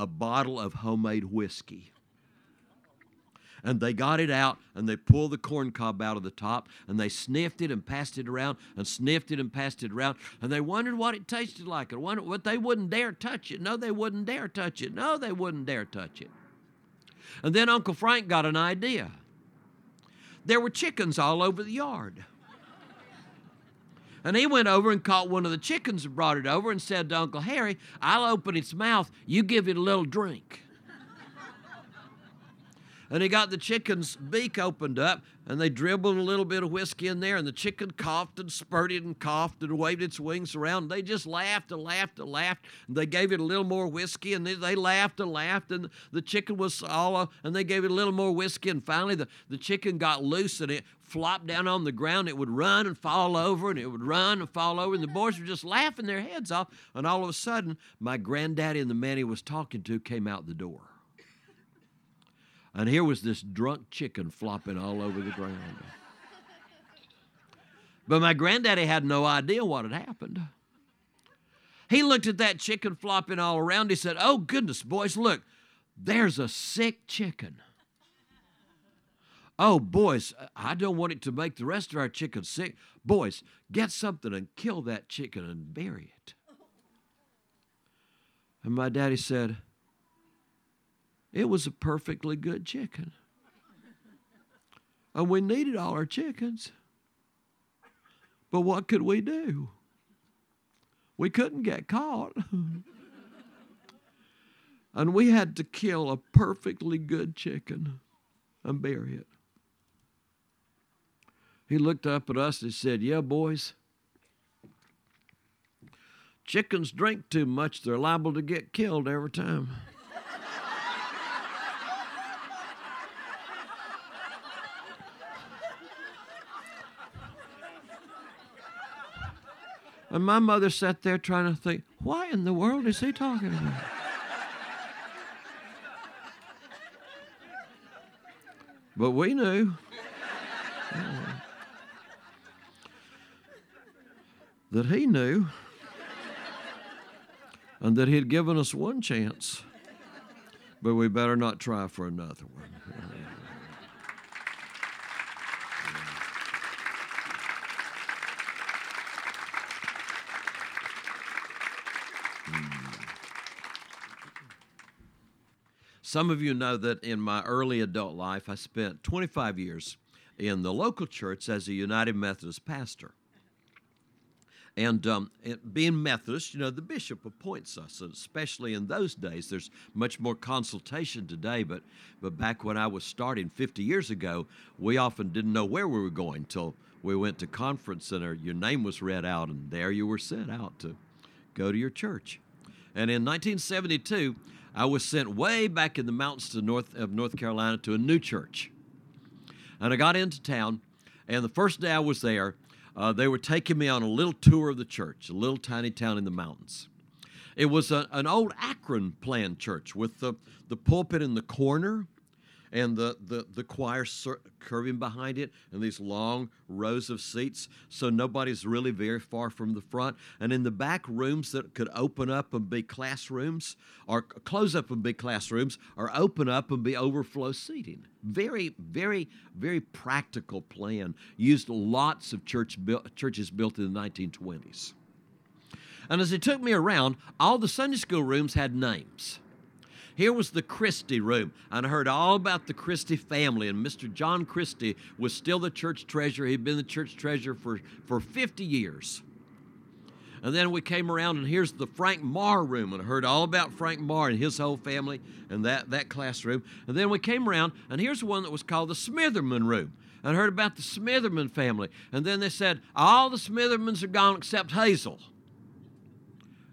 a bottle of homemade whiskey. And they got it out and they pulled the corn cob out of the top and they sniffed it and passed it around and sniffed it and passed it around and they wondered what it tasted like and wondered what they wouldn't dare touch it. No, they wouldn't dare touch it. No, they wouldn't dare touch it. And then Uncle Frank got an idea. There were chickens all over the yard. And he went over and caught one of the chickens and brought it over and said to Uncle Harry, I'll open its mouth, you give it a little drink. And he got the chicken's beak opened up, and they dribbled a little bit of whiskey in there, and the chicken coughed and spurted and coughed and waved its wings around. They just laughed and laughed and laughed. And they gave it a little more whiskey, and they, they laughed and laughed, and the chicken was all, and they gave it a little more whiskey, and finally the, the chicken got loose, and it flopped down on the ground. It would run and fall over, and it would run and fall over, and the boys were just laughing their heads off. And all of a sudden, my granddaddy and the man he was talking to came out the door. And here was this drunk chicken flopping all over the ground. But my granddaddy had no idea what had happened. He looked at that chicken flopping all around. He said, Oh, goodness, boys, look, there's a sick chicken. Oh, boys, I don't want it to make the rest of our chicken sick. Boys, get something and kill that chicken and bury it. And my daddy said, It was a perfectly good chicken. And we needed all our chickens. But what could we do? We couldn't get caught. and we had to kill a perfectly good chicken and bury it. He looked up at us and said, Yeah, boys, chickens drink too much. They're liable to get killed every time. And my mother sat there trying to think, why in the world is he talking about? but we knew. that he knew and that he'd given us one chance, but we better not try for another one. Some of you know that in my early adult life, I spent 25 years in the local church as a United Methodist pastor. And um, being Methodist, you know, the bishop appoints us, especially in those days. There's much more consultation today, but, but back when I was starting 50 years ago, we often didn't know where we were going until we went to conference center. Your name was read out, and there you were sent out to go to your church. And in 1972, I was sent way back in the mountains to north of North Carolina to a new church. And I got into town, and the first day I was there, uh, they were taking me on a little tour of the church, a little tiny town in the mountains. It was a, an old Akron planned church with the, the pulpit in the corner and the, the, the choir curving behind it and these long rows of seats. So nobody's really very far from the front. And in the back rooms that could open up and be classrooms or close up and be classrooms or open up and be overflow seating. Very very very practical plan. Used lots of church churches built in the 1920s and as they took me around all the sunday school rooms had names here was the Christie room, and I heard all about the Christie family. And Mr. John Christie was still the church treasurer. He'd been the church treasurer for, for 50 years. And then we came around, and here's the Frank Marr room, and I heard all about Frank Marr and his whole family and that, that classroom. And then we came around, and here's one that was called the Smitherman room. And I heard about the Smitherman family. And then they said, all the Smithermans are gone except Hazel.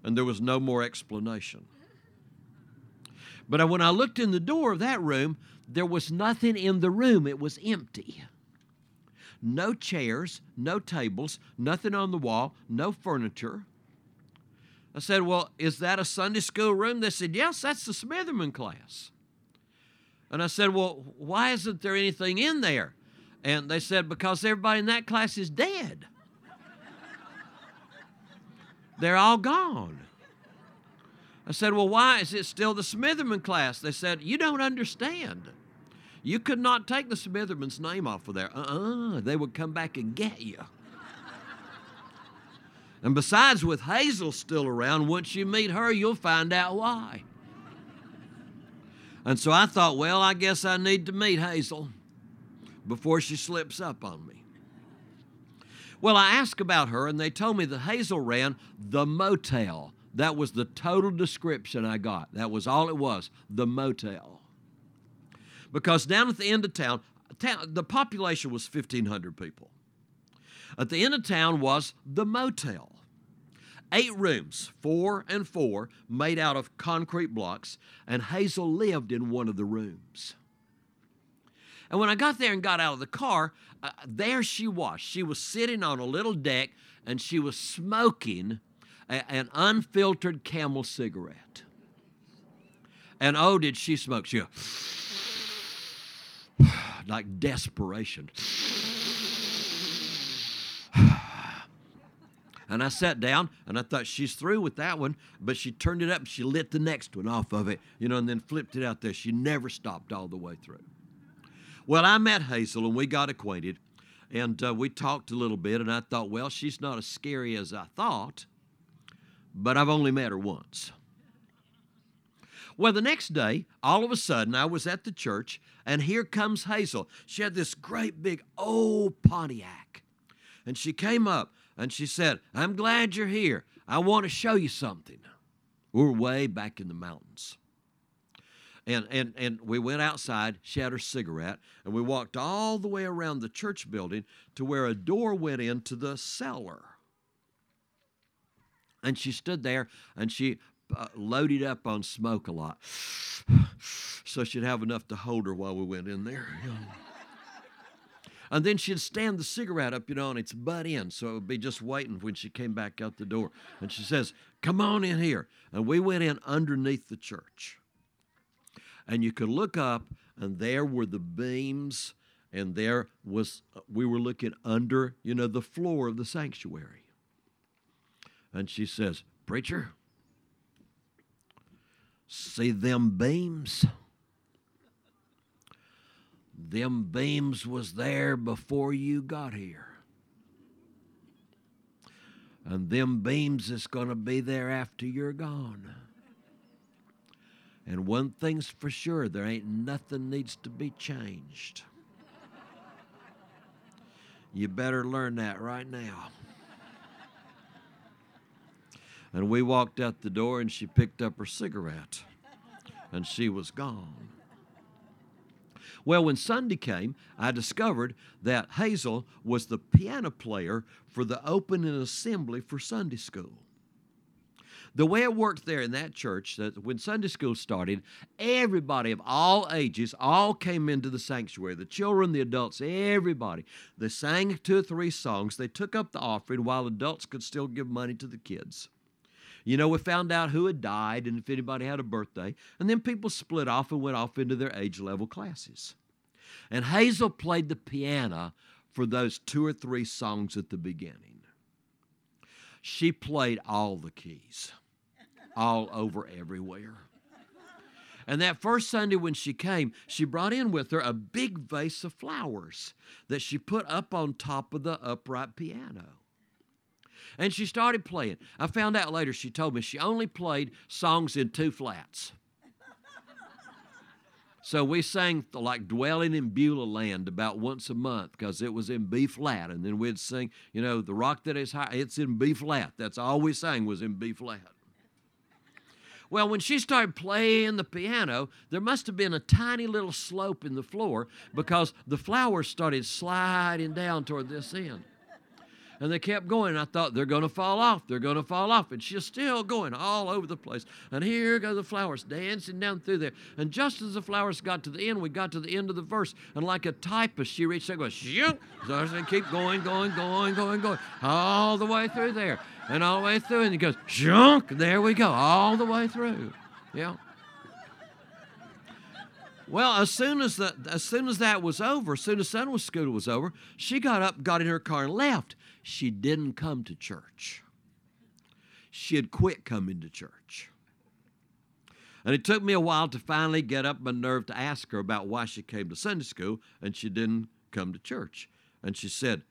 And there was no more explanation. But when I looked in the door of that room, there was nothing in the room. It was empty. No chairs, no tables, nothing on the wall, no furniture. I said, Well, is that a Sunday school room? They said, Yes, that's the Smitherman class. And I said, Well, why isn't there anything in there? And they said, Because everybody in that class is dead. They're all gone. I said, Well, why is it still the Smitherman class? They said, You don't understand. You could not take the Smitherman's name off of there. Uh uh-uh, uh they would come back and get you. and besides, with Hazel still around, once you meet her, you'll find out why. And so I thought, well, I guess I need to meet Hazel before she slips up on me. Well, I asked about her, and they told me that Hazel ran the motel that was the total description I got. That was all it was the motel. Because down at the end of town, town the population was 1,500 people. At the end of town was the motel. Eight rooms, four and four, made out of concrete blocks, and Hazel lived in one of the rooms. And when I got there and got out of the car, uh, there she was. She was sitting on a little deck and she was smoking a, an unfiltered camel cigarette. And oh, did she smoke? She like desperation. And I sat down and I thought she's through with that one, but she turned it up and she lit the next one off of it, you know, and then flipped it out there. She never stopped all the way through. Well, I met Hazel and we got acquainted and uh, we talked a little bit and I thought, well, she's not as scary as I thought, but I've only met her once. Well, the next day, all of a sudden, I was at the church, and here comes Hazel. She had this great big old Pontiac. And she came up and she said, I'm glad you're here. I want to show you something. We're way back in the mountains. And, and, and we went outside, she had her cigarette, and we walked all the way around the church building to where a door went into the cellar. And she stood there and she uh, loaded up on smoke a lot. so she'd have enough to hold her while we went in there. and then she'd stand the cigarette up, you know, and its butt in. So it would be just waiting when she came back out the door. And she says, Come on in here. And we went in underneath the church. And you could look up, and there were the beams, and there was, we were looking under, you know, the floor of the sanctuary. And she says, Preacher, See them beams? Them beams was there before you got here. And them beams is going to be there after you're gone. And one thing's for sure, there ain't nothing needs to be changed. You better learn that right now. And we walked out the door and she picked up her cigarette and she was gone. Well, when Sunday came, I discovered that Hazel was the piano player for the opening assembly for Sunday school. The way it worked there in that church, that when Sunday school started, everybody of all ages all came into the sanctuary. The children, the adults, everybody. They sang two or three songs. They took up the offering while adults could still give money to the kids. You know, we found out who had died and if anybody had a birthday. And then people split off and went off into their age level classes. And Hazel played the piano for those two or three songs at the beginning. She played all the keys, all over everywhere. And that first Sunday when she came, she brought in with her a big vase of flowers that she put up on top of the upright piano. And she started playing. I found out later, she told me she only played songs in two flats. So we sang like Dwelling in Beulah Land about once a month because it was in B flat. And then we'd sing, you know, The Rock That Is High, it's in B flat. That's all we sang was in B flat. Well, when she started playing the piano, there must have been a tiny little slope in the floor because the flowers started sliding down toward this end and they kept going. I thought they're going to fall off. They're going to fall off. And she's still going all over the place. And here go the flowers dancing down through there. And just as the flowers got to the end, we got to the end of the verse. And like a typist, she reached there, and goes, shunk. So keep going, going, going, going, going, all the way through there. And all the way through. And he goes, shunk. There we go, all the way through. Yeah. Well, as soon as that as soon as that was over, as soon as Sunday school was over, she got up, got in her car, and left she didn't come to church. She had quit coming to church. And it took me a while to finally get up my nerve to ask her about why she came to Sunday school and she didn't come to church. And she said,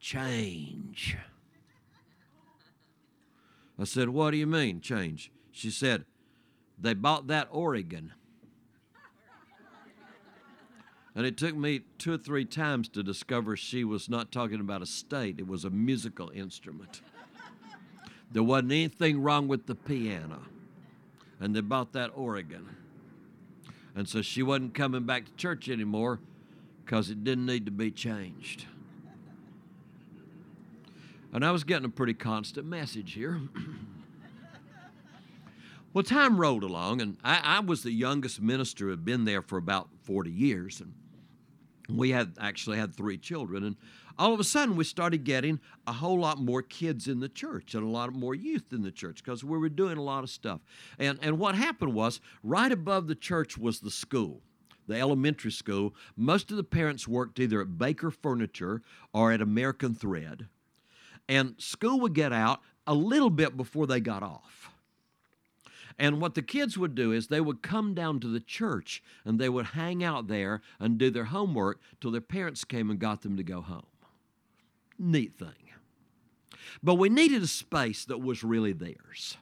Change. I said, What do you mean, change? She said, They bought that organ. And it took me two or three times to discover she was not talking about a state, it was a musical instrument. there wasn't anything wrong with the piano. And they bought that organ. And so she wasn't coming back to church anymore because it didn't need to be changed. And I was getting a pretty constant message here. well, time rolled along, and I, I, was the youngest minister who had been there for about 40 years. And we had actually had three children and all of a sudden we started getting a whole lot more kids in the church and a lot more youth in the church because we were doing a lot of stuff. And, and what happened was right above the church was the school the elementary school. Most of the parents worked either at baker furniture or at american thread. And school would get out a little bit before they got off. And what the kids would do is they would come down to the church and they would hang out there and do their homework till their parents came and got them to go home. Neat thing. But we needed a space that was really theirs.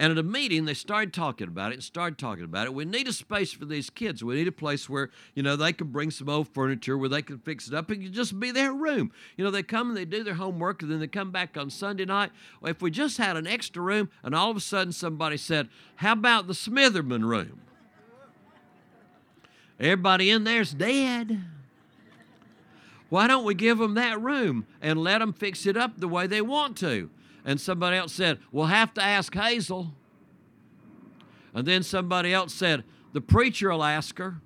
And at a meeting, they started talking about it and started talking about it. We need a space for these kids. We need a place where, you know, they can bring some old furniture where they can fix it up. It just be their room. You know, they come and they do their homework and then they come back on Sunday night. Well, if we just had an extra room and all of a sudden somebody said, How about the Smitherman room? Everybody in there's dead. Why don't we give them that room and let them fix it up the way they want to? And somebody else said, We'll have to ask Hazel. And then somebody else said, The preacher will ask her.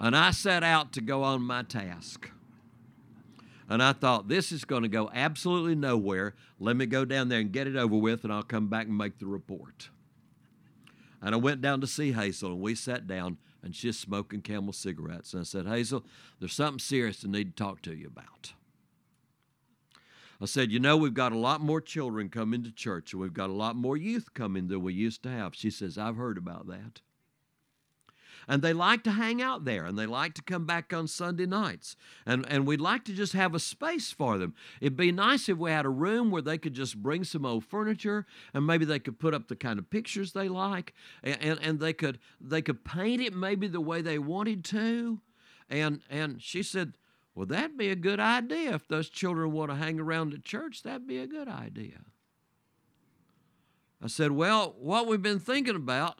and I set out to go on my task. And I thought, this is going to go absolutely nowhere. Let me go down there and get it over with, and I'll come back and make the report. And I went down to see Hazel, and we sat down, and she's smoking camel cigarettes. And I said, Hazel, there's something serious I need to talk to you about. I said, You know, we've got a lot more children coming to church, and we've got a lot more youth coming than we used to have. She says, I've heard about that. And they like to hang out there and they like to come back on Sunday nights. And, and we'd like to just have a space for them. It'd be nice if we had a room where they could just bring some old furniture and maybe they could put up the kind of pictures they like and, and, and they could they could paint it maybe the way they wanted to. And and she said, Well, that'd be a good idea. If those children want to hang around the church, that'd be a good idea. I said, Well, what we've been thinking about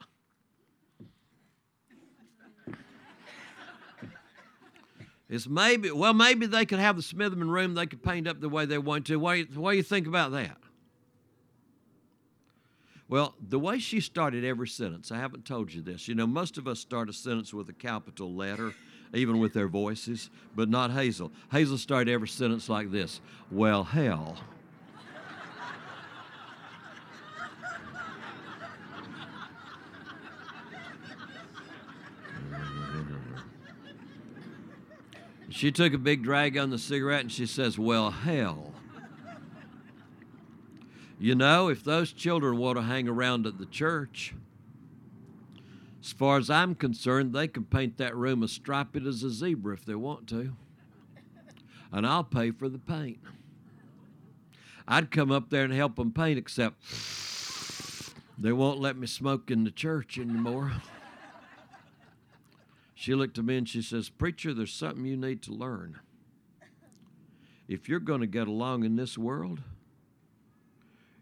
is maybe, well, maybe they could have the Smitherman room, they could paint up the way they want to. What do you think about that? Well, the way she started every sentence, I haven't told you this. You know, most of us start a sentence with a capital letter, even with their voices, but not Hazel. Hazel started every sentence like this Well, hell. She took a big drag on the cigarette and she says, Well, hell. You know, if those children want to hang around at the church, as far as I'm concerned, they can paint that room as striped as a zebra if they want to. And I'll pay for the paint. I'd come up there and help them paint, except they won't let me smoke in the church anymore. She looked at me and she says, Preacher, there's something you need to learn. If you're going to get along in this world,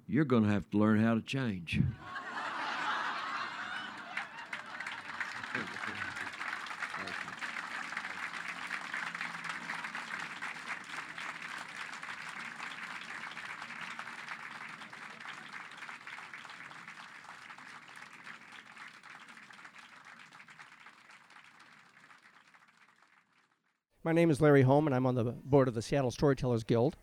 you're going to have to learn how to change. My name is Larry Holm, and I'm on the board of the Seattle Storytellers Guild.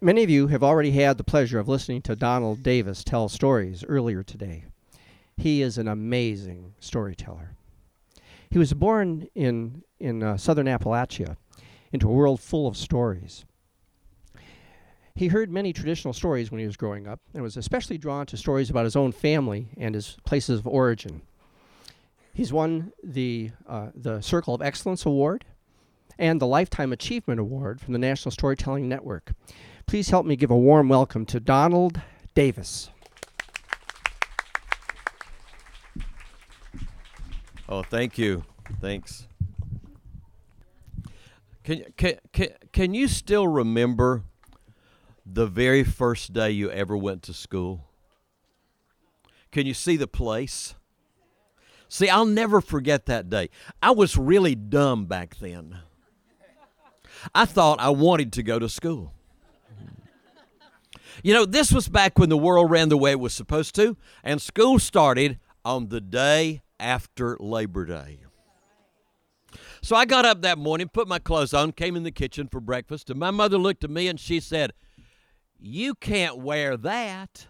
Many of you have already had the pleasure of listening to Donald Davis tell stories earlier today. He is an amazing storyteller. He was born in, in uh, southern Appalachia into a world full of stories. He heard many traditional stories when he was growing up and was especially drawn to stories about his own family and his places of origin. He's won the, uh, the Circle of Excellence Award and the Lifetime Achievement Award from the National Storytelling Network. Please help me give a warm welcome to Donald Davis. Oh, thank you. Thanks. Can, can, can, can you still remember the very first day you ever went to school? Can you see the place? See, I'll never forget that day. I was really dumb back then. I thought I wanted to go to school. You know, this was back when the world ran the way it was supposed to, and school started on the day after Labor Day. So I got up that morning, put my clothes on, came in the kitchen for breakfast, and my mother looked at me and she said, You can't wear that.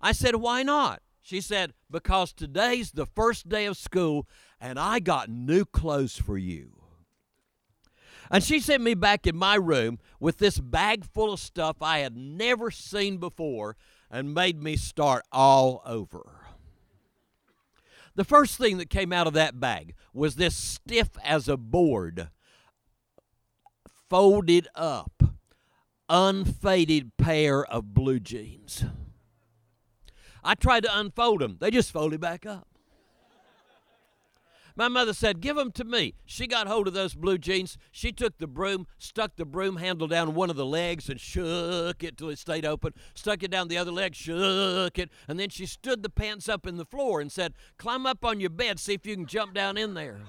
I said, Why not? She said, Because today's the first day of school and I got new clothes for you. And she sent me back in my room with this bag full of stuff I had never seen before and made me start all over. The first thing that came out of that bag was this stiff as a board, folded up, unfaded pair of blue jeans. I tried to unfold them, they just folded back up. My mother said, Give them to me. She got hold of those blue jeans. She took the broom, stuck the broom handle down one of the legs, and shook it till it stayed open, stuck it down the other leg, shook it, and then she stood the pants up in the floor and said, Climb up on your bed, see if you can jump down in there.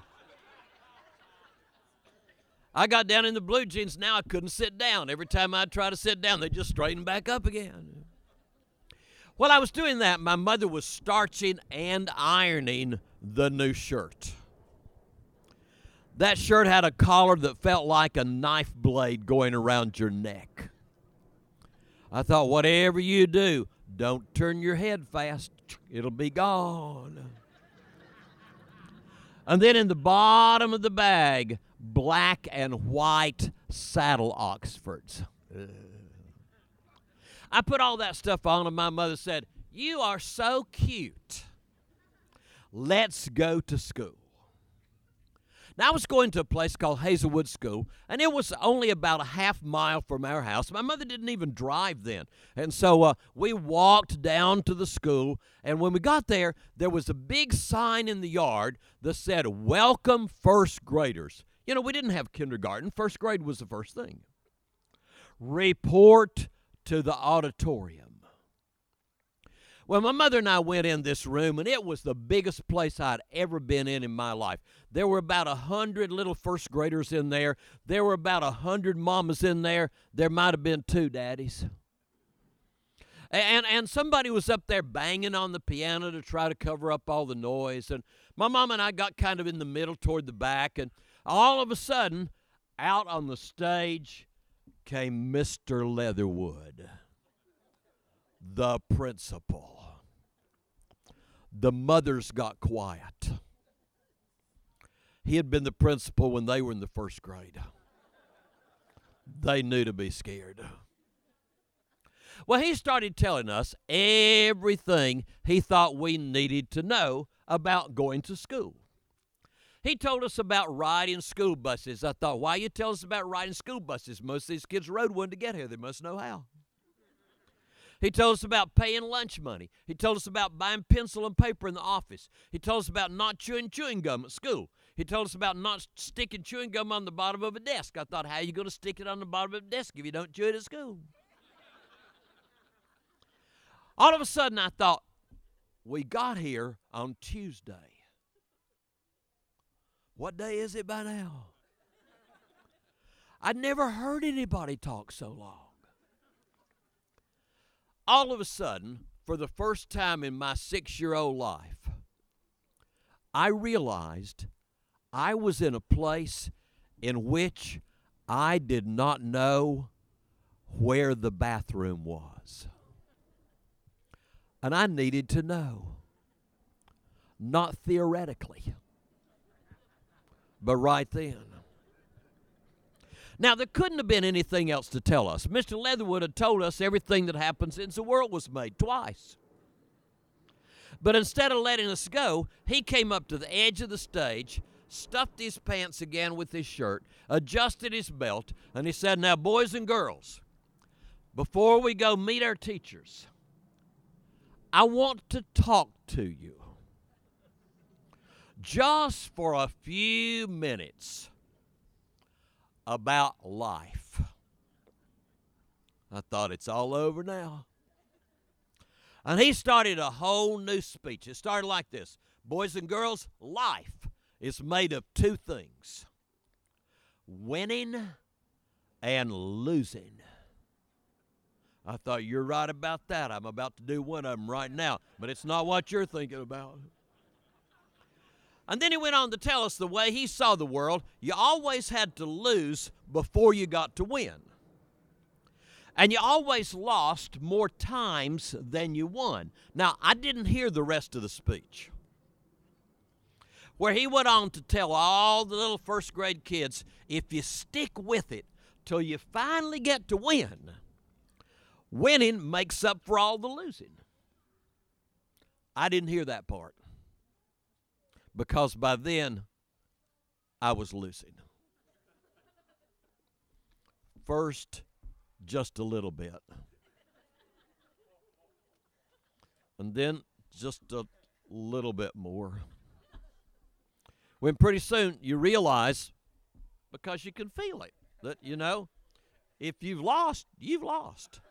I got down in the blue jeans. Now I couldn't sit down. Every time I'd try to sit down, they just straightened back up again. While I was doing that, my mother was starching and ironing the new shirt. That shirt had a collar that felt like a knife blade going around your neck. I thought, whatever you do, don't turn your head fast, it'll be gone. And then in the bottom of the bag, black and white saddle Oxfords. I put all that stuff on, and my mother said, You are so cute. Let's go to school. Now, I was going to a place called Hazelwood School, and it was only about a half mile from our house. My mother didn't even drive then. And so uh, we walked down to the school, and when we got there, there was a big sign in the yard that said, Welcome first graders. You know, we didn't have kindergarten, first grade was the first thing. Report to the auditorium. Well, my mother and I went in this room, and it was the biggest place I'd ever been in in my life. There were about a hundred little first graders in there. There were about a hundred mamas in there. There might have been two daddies. And, and somebody was up there banging on the piano to try to cover up all the noise. And my mom and I got kind of in the middle toward the back. And all of a sudden, out on the stage came Mr. Leatherwood, the principal the mothers got quiet. He had been the principal when they were in the first grade. They knew to be scared. Well, he started telling us everything he thought we needed to know about going to school. He told us about riding school buses. I thought, why you tell us about riding school buses? Most of these kids rode one to get here. They must know how. He told us about paying lunch money. He told us about buying pencil and paper in the office. He told us about not chewing chewing gum at school. He told us about not sticking chewing gum on the bottom of a desk. I thought, how are you going to stick it on the bottom of a desk if you don't chew it at school? All of a sudden, I thought, we got here on Tuesday. What day is it by now? I'd never heard anybody talk so long all of a sudden, for the first time in my six year old life, I realized I was in a place in which I did not know where the bathroom was. And I needed to know. Not theoretically, but right then. Now, there couldn't have been anything else to tell us. Mr. Leatherwood had told us everything that happened since the world was made twice. But instead of letting us go, he came up to the edge of the stage, stuffed his pants again with his shirt, adjusted his belt, and he said, Now, boys and girls, before we go meet our teachers, I want to talk to you just for a few minutes about life. I thought it's all over now. And he started a whole new speech. It started like this Boys and girls, life is made of two things winning and losing. I thought, you're right about that. I'm about to do one of them right now, but it's not what you're thinking about. And then he went on to tell us the way he saw the world. You always had to lose before you got to win. And you always lost more times than you won. Now, I didn't hear the rest of the speech. where he went on to tell all the little first grade kids if you stick with it till you finally get to win, winning makes up for all the losing. I didn't hear that part because by then I was losing. First, just a little bit. And then just a little bit more. When pretty soon you realize, because you can feel it, that, you know, if you've lost, you've lost.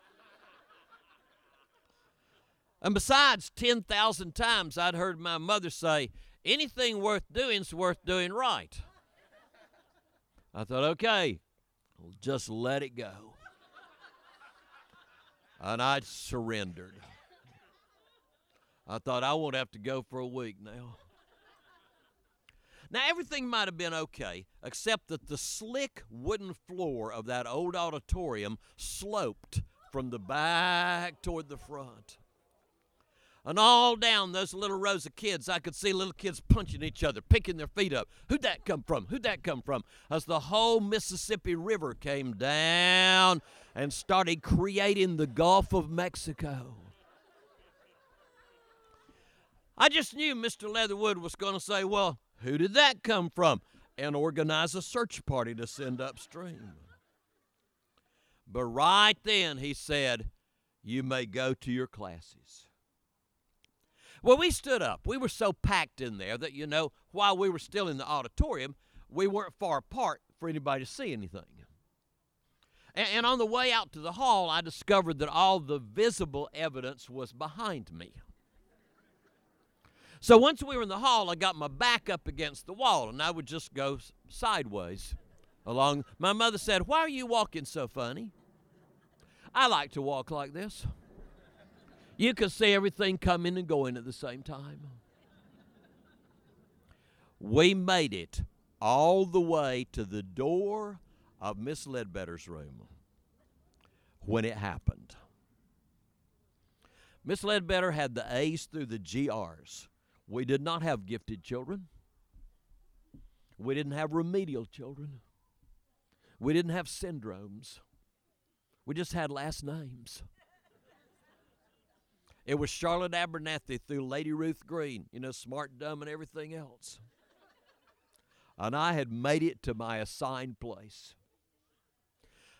And besides, 10,000 times I'd heard my mother say, anything worth doing is worth doing right. I thought, okay, will just let it go. And I surrendered. I thought I won't have to go for a week now. Now, everything might have been okay, except that the slick wooden floor of that old auditorium sloped from the back toward the front. And all down those little rows of kids, I could see little kids punching each other, picking their feet up. Who'd that come from? Who'd that come from? As the whole Mississippi River came down and started creating the Gulf of Mexico. I just knew Mr. Leatherwood was going to say, Well, who did that come from? And organize a search party to send upstream. But right then he said, You may go to your classes. Well, we stood up. We were so packed in there that, you know, while we were still in the auditorium, we weren't far apart for anybody to see anything. And, and on the way out to the hall, I discovered that all the visible evidence was behind me. So once we were in the hall, I got my back up against the wall and I would just go sideways along. My mother said, Why are you walking so funny? I like to walk like this. You can see everything coming and going at the same time. We made it all the way to the door of Miss Ledbetter's room when it happened. Miss Ledbetter had the A's through the GRs. We did not have gifted children. We didn't have remedial children. We didn't have syndromes. We just had last names. It was Charlotte Abernathy through Lady Ruth Green, you know, smart, dumb, and everything else. And I had made it to my assigned place.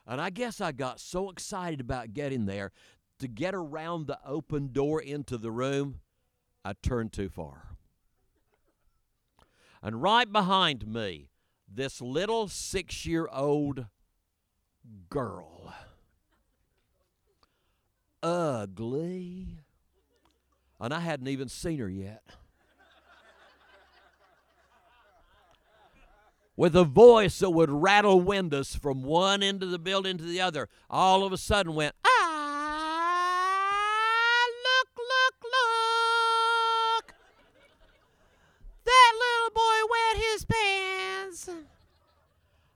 And I guess I got so excited about getting there to get around the open door into the room, I turned too far. And right behind me, this little six year old girl. Ugly and I hadn't even seen her yet. With a voice that would rattle windows from one end of the building to the other, all of a sudden went, Ah, look, look, look. That little boy wet his pants.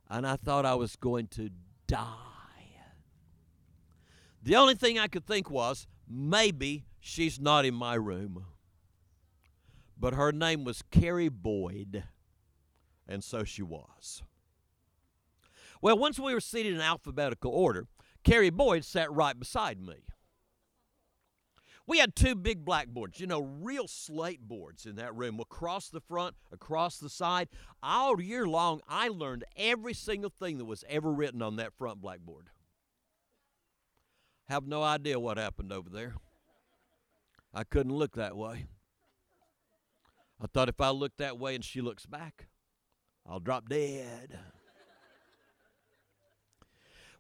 And I thought I was going to die. The only thing I could think was maybe She's not in my room. But her name was Carrie Boyd, and so she was. Well, once we were seated in alphabetical order, Carrie Boyd sat right beside me. We had two big blackboards, you know, real slate boards in that room, across the front, across the side. All year long, I learned every single thing that was ever written on that front blackboard. Have no idea what happened over there. I couldn't look that way. I thought if I look that way and she looks back, I'll drop dead.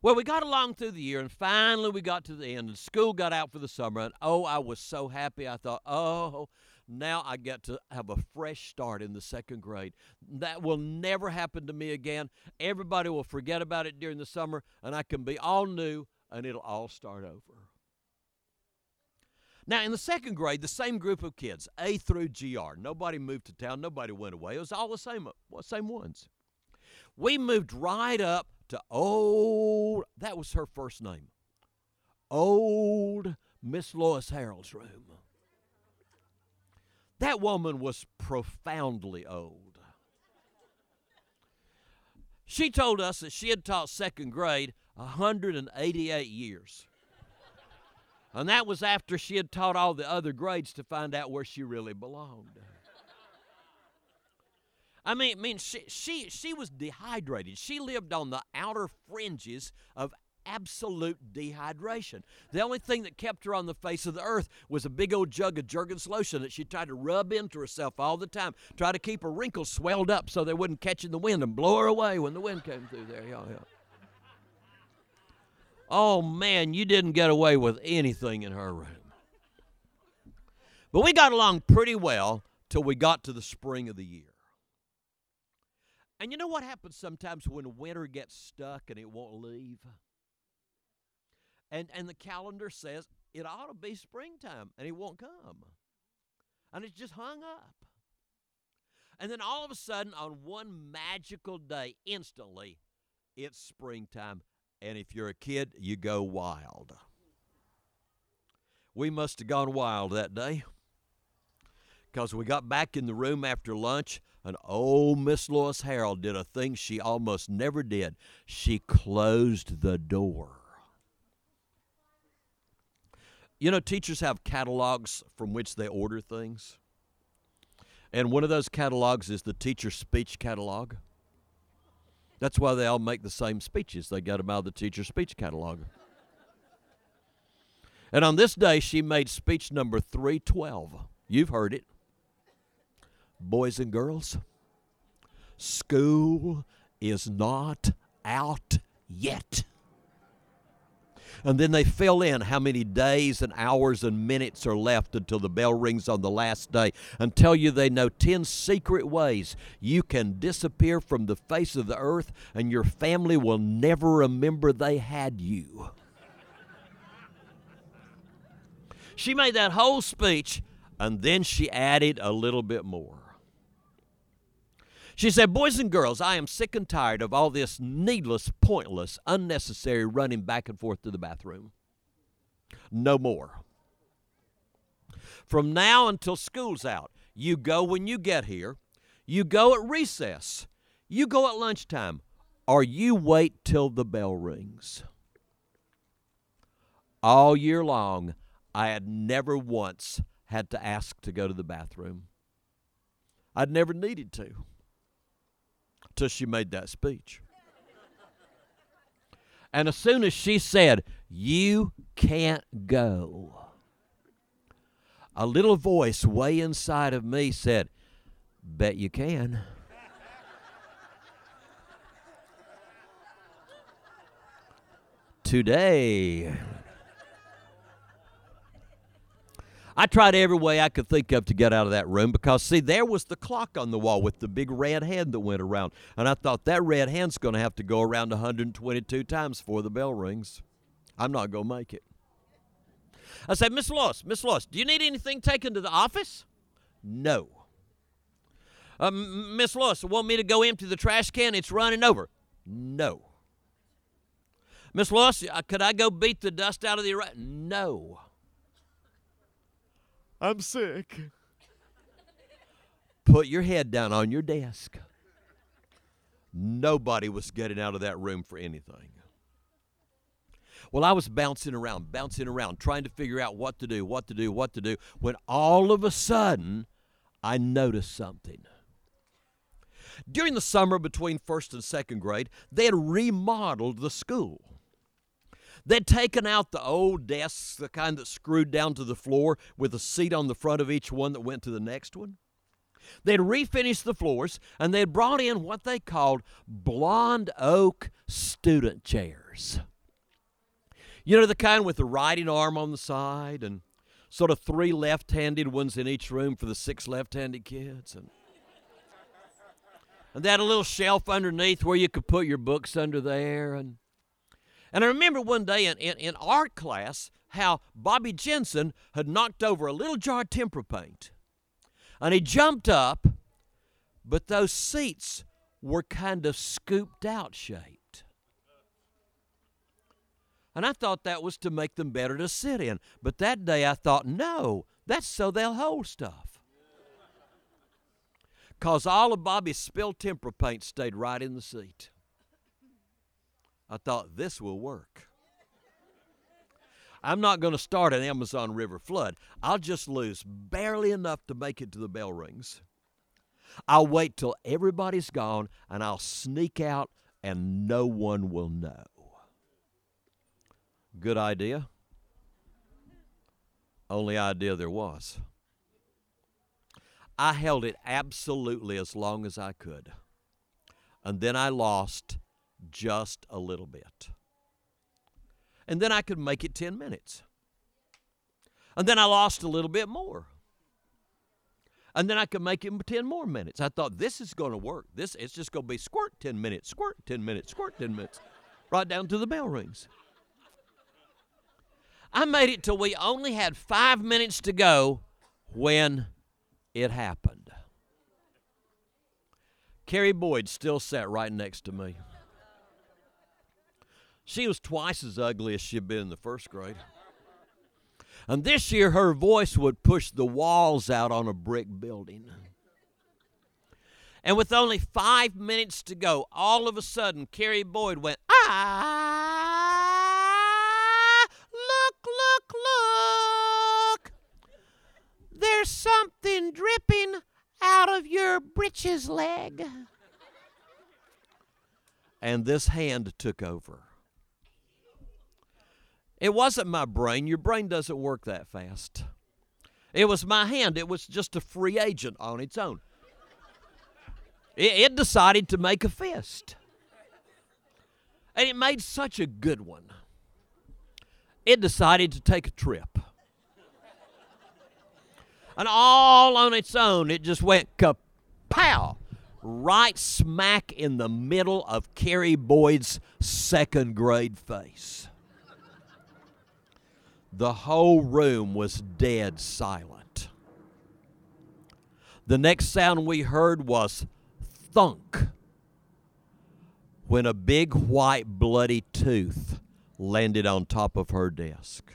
Well, we got along through the year, and finally we got to the end, and school got out for the summer. And oh, I was so happy. I thought, oh, now I get to have a fresh start in the second grade. That will never happen to me again. Everybody will forget about it during the summer, and I can be all new, and it'll all start over. Now, in the second grade, the same group of kids, A through GR, nobody moved to town, nobody went away. It was all the same, uh, same ones. We moved right up to old, that was her first name, old Miss Lois Harold's room. That woman was profoundly old. She told us that she had taught second grade 188 years. And that was after she had taught all the other grades to find out where she really belonged. I mean, I mean, she, she she was dehydrated. She lived on the outer fringes of absolute dehydration. The only thing that kept her on the face of the earth was a big old jug of Jergens lotion that she tried to rub into herself all the time, try to keep her wrinkles swelled up so they wouldn't catch in the wind and blow her away when the wind came through there. Yeah, yeah. Oh man, you didn't get away with anything in her room. But we got along pretty well till we got to the spring of the year. And you know what happens sometimes when winter gets stuck and it won't leave? And and the calendar says it ought to be springtime and it won't come. And it's just hung up. And then all of a sudden on one magical day, instantly, it's springtime. And if you're a kid, you go wild. We must have gone wild that day because we got back in the room after lunch and old Miss Lois Harold did a thing she almost never did. She closed the door. You know, teachers have catalogs from which they order things. And one of those catalogs is the teacher speech catalog. That's why they all make the same speeches. They got them out of the teacher speech catalog. And on this day, she made speech number 312. You've heard it. Boys and girls, school is not out yet. And then they fill in how many days and hours and minutes are left until the bell rings on the last day and tell you they know 10 secret ways you can disappear from the face of the earth and your family will never remember they had you. She made that whole speech and then she added a little bit more. She said, Boys and girls, I am sick and tired of all this needless, pointless, unnecessary running back and forth to the bathroom. No more. From now until school's out, you go when you get here, you go at recess, you go at lunchtime, or you wait till the bell rings. All year long, I had never once had to ask to go to the bathroom. I'd never needed to till she made that speech. And as soon as she said, You can't go, a little voice way inside of me said, Bet you can. Today, I tried every way I could think of to get out of that room because, see, there was the clock on the wall with the big red hand that went around. And I thought that red hand's going to have to go around 122 times before the bell rings. I'm not going to make it. I said, Miss Lois, Miss Lois, do you need anything taken to the office? No. Uh, Miss Lois, want me to go empty the trash can? It's running over. No. Miss Lois, uh, could I go beat the dust out of the? No. I'm sick. Put your head down on your desk. Nobody was getting out of that room for anything. Well, I was bouncing around, bouncing around, trying to figure out what to do, what to do, what to do, when all of a sudden I noticed something. During the summer between first and second grade, they had remodeled the school. They'd taken out the old desks, the kind that screwed down to the floor with a seat on the front of each one that went to the next one. They'd refinished the floors and they'd brought in what they called blonde oak student chairs. You know, the kind with the writing arm on the side and sort of three left handed ones in each room for the six left handed kids. And, and they had a little shelf underneath where you could put your books under there. And and I remember one day in, in, in art class how Bobby Jensen had knocked over a little jar of tempera paint. And he jumped up, but those seats were kind of scooped out shaped. And I thought that was to make them better to sit in. But that day I thought, no, that's so they'll hold stuff. Because all of Bobby's spilled tempera paint stayed right in the seat. I thought this will work. I'm not going to start an Amazon River flood. I'll just lose barely enough to make it to the bell rings. I'll wait till everybody's gone and I'll sneak out and no one will know. Good idea. Only idea there was. I held it absolutely as long as I could. And then I lost just a little bit. And then I could make it 10 minutes. And then I lost a little bit more. And then I could make it 10 more minutes. I thought this is going to work. This it's just going to be squirt 10 minutes, squirt 10 minutes, squirt 10 minutes, right down to the bell rings. I made it till we only had five minutes to go when it happened. Carrie Boyd still sat right next to me. She was twice as ugly as she'd been in the first grade. And this year, her voice would push the walls out on a brick building. And with only five minutes to go, all of a sudden, Carrie Boyd went, Ah, look, look, look. There's something dripping out of your breeches leg. And this hand took over. It wasn't my brain. Your brain doesn't work that fast. It was my hand. It was just a free agent on its own. It, it decided to make a fist. And it made such a good one. It decided to take a trip. And all on its own, it just went kapow right smack in the middle of Carrie Boyd's second grade face. The whole room was dead silent. The next sound we heard was thunk when a big white bloody tooth landed on top of her desk.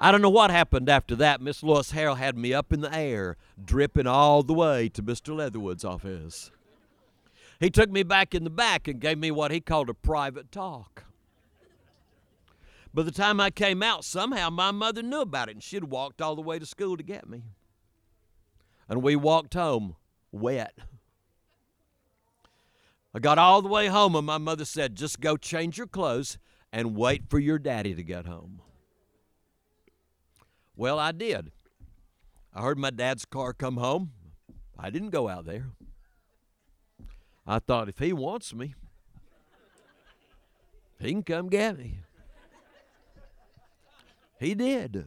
I don't know what happened after that. Miss Lois Harrell had me up in the air, dripping all the way to Mr. Leatherwood's office. He took me back in the back and gave me what he called a private talk. By the time I came out, somehow my mother knew about it and she'd walked all the way to school to get me. And we walked home wet. I got all the way home and my mother said, just go change your clothes and wait for your daddy to get home. Well, I did. I heard my dad's car come home. I didn't go out there. I thought if he wants me, he can come get me. He did.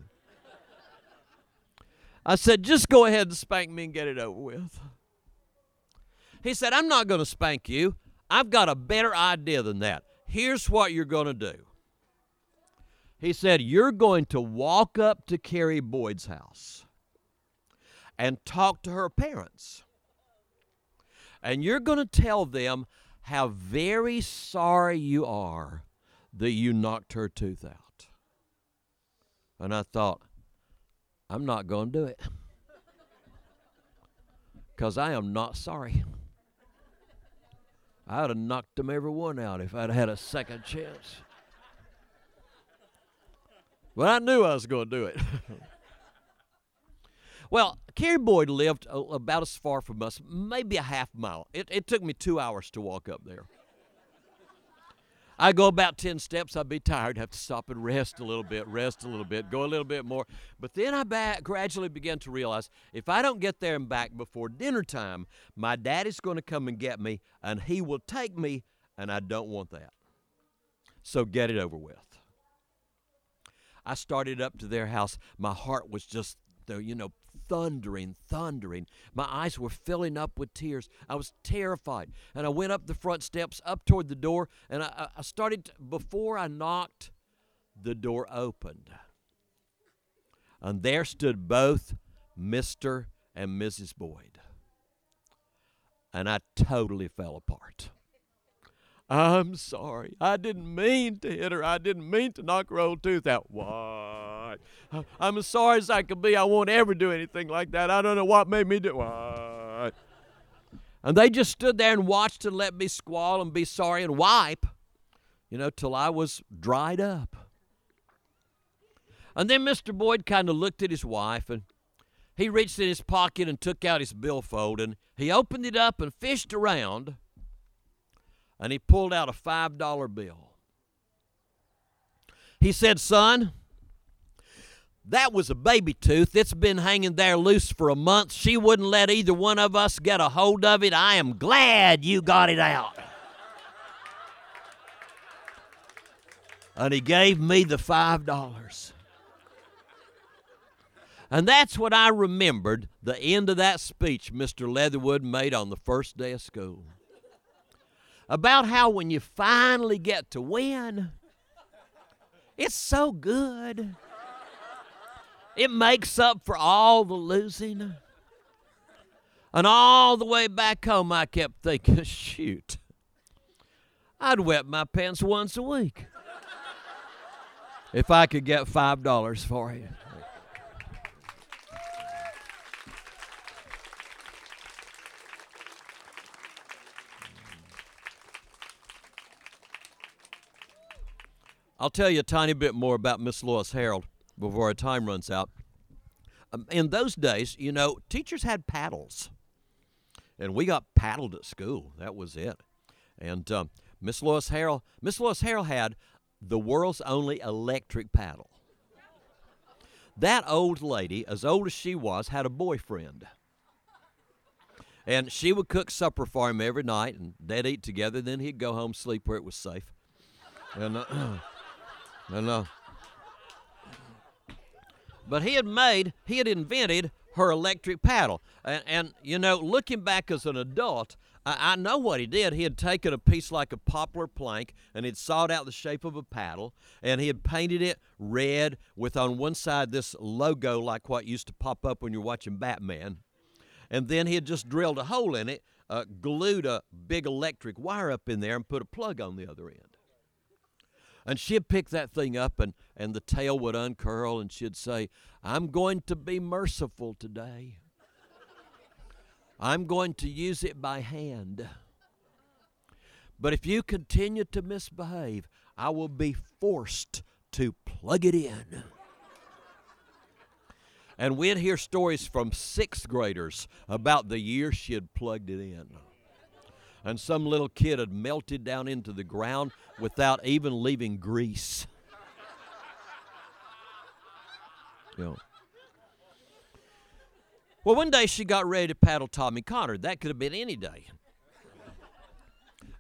I said, just go ahead and spank me and get it over with. He said, I'm not going to spank you. I've got a better idea than that. Here's what you're going to do. He said, You're going to walk up to Carrie Boyd's house and talk to her parents. And you're going to tell them how very sorry you are that you knocked her tooth out. And I thought, I'm not going to do it. Because I am not sorry. I would have knocked them every one out if I'd had a second chance. But I knew I was going to do it. well, Carrie Boyd lived about as far from us, maybe a half mile. It, it took me two hours to walk up there. I go about 10 steps, I'd be tired, have to stop and rest a little bit, rest a little bit, go a little bit more. But then I back, gradually began to realize if I don't get there and back before dinner time, my daddy's going to come and get me, and he will take me, and I don't want that. So get it over with. I started up to their house. My heart was just, you know, thundering, thundering. My eyes were filling up with tears. I was terrified. And I went up the front steps, up toward the door, and I, I started, to, before I knocked, the door opened. And there stood both Mr. and Mrs. Boyd. And I totally fell apart. I'm sorry. I didn't mean to hit her. I didn't mean to knock her old tooth out. What? I'm as sorry as I can be. I won't ever do anything like that. I don't know what made me do what. And they just stood there and watched and let me squall and be sorry and wipe, you know, till I was dried up. And then Mr. Boyd kind of looked at his wife and he reached in his pocket and took out his billfold and he opened it up and fished around and he pulled out a $5 bill. He said, Son, that was a baby tooth. It's been hanging there loose for a month. She wouldn't let either one of us get a hold of it. I am glad you got it out. and he gave me the $5. And that's what I remembered the end of that speech Mr. Leatherwood made on the first day of school. About how when you finally get to win, it's so good. It makes up for all the losing. And all the way back home, I kept thinking, shoot, I'd wet my pants once a week if I could get $5 for you. I'll tell you a tiny bit more about Miss Lois Harold before our time runs out. Um, in those days, you know, teachers had paddles, and we got paddled at school. That was it. And um, Miss Lois Harold, Miss Lois Harold had the world's only electric paddle. That old lady, as old as she was, had a boyfriend. And she would cook supper for him every night, and they'd eat together. Then he'd go home, sleep where it was safe. And uh, And, uh, but he had made, he had invented her electric paddle. And, and you know, looking back as an adult, I, I, know what he did. He had taken a piece like a poplar plank and he'd sawed out the shape of a paddle and he had painted it red with on one side this logo like what used to pop up when you're watching Batman. And then he had just drilled a hole in it, uh, glued a big electric wire up in there, and put a plug on the other end. And she'd pick that thing up and, and the tail would uncurl and she'd say, I'm going to be merciful today. I'm going to use it by hand. But if you continue to misbehave, I will be forced to plug it in. And we'd hear stories from sixth graders about the year she had plugged it in and some little kid had melted down into the ground without even leaving grease. You know. Well, one day she got ready to paddle Tommy Connor. That could have been any day.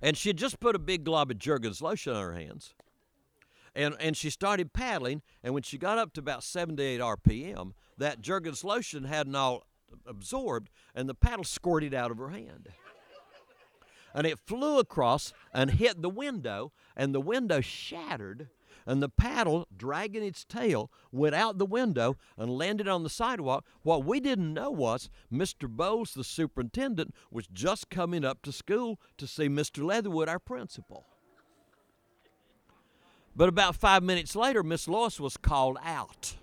And she had just put a big glob of Jergens lotion on her hands. And, and she started paddling, and when she got up to about 78 RPM, that Jergens lotion hadn't all absorbed, and the paddle squirted out of her hand and it flew across and hit the window, and the window shattered. And the paddle, dragging its tail, went out the window and landed on the sidewalk. What we didn't know was Mr. Bowles, the superintendent, was just coming up to school to see Mr. Leatherwood, our principal. But about five minutes later, Miss Lois was called out.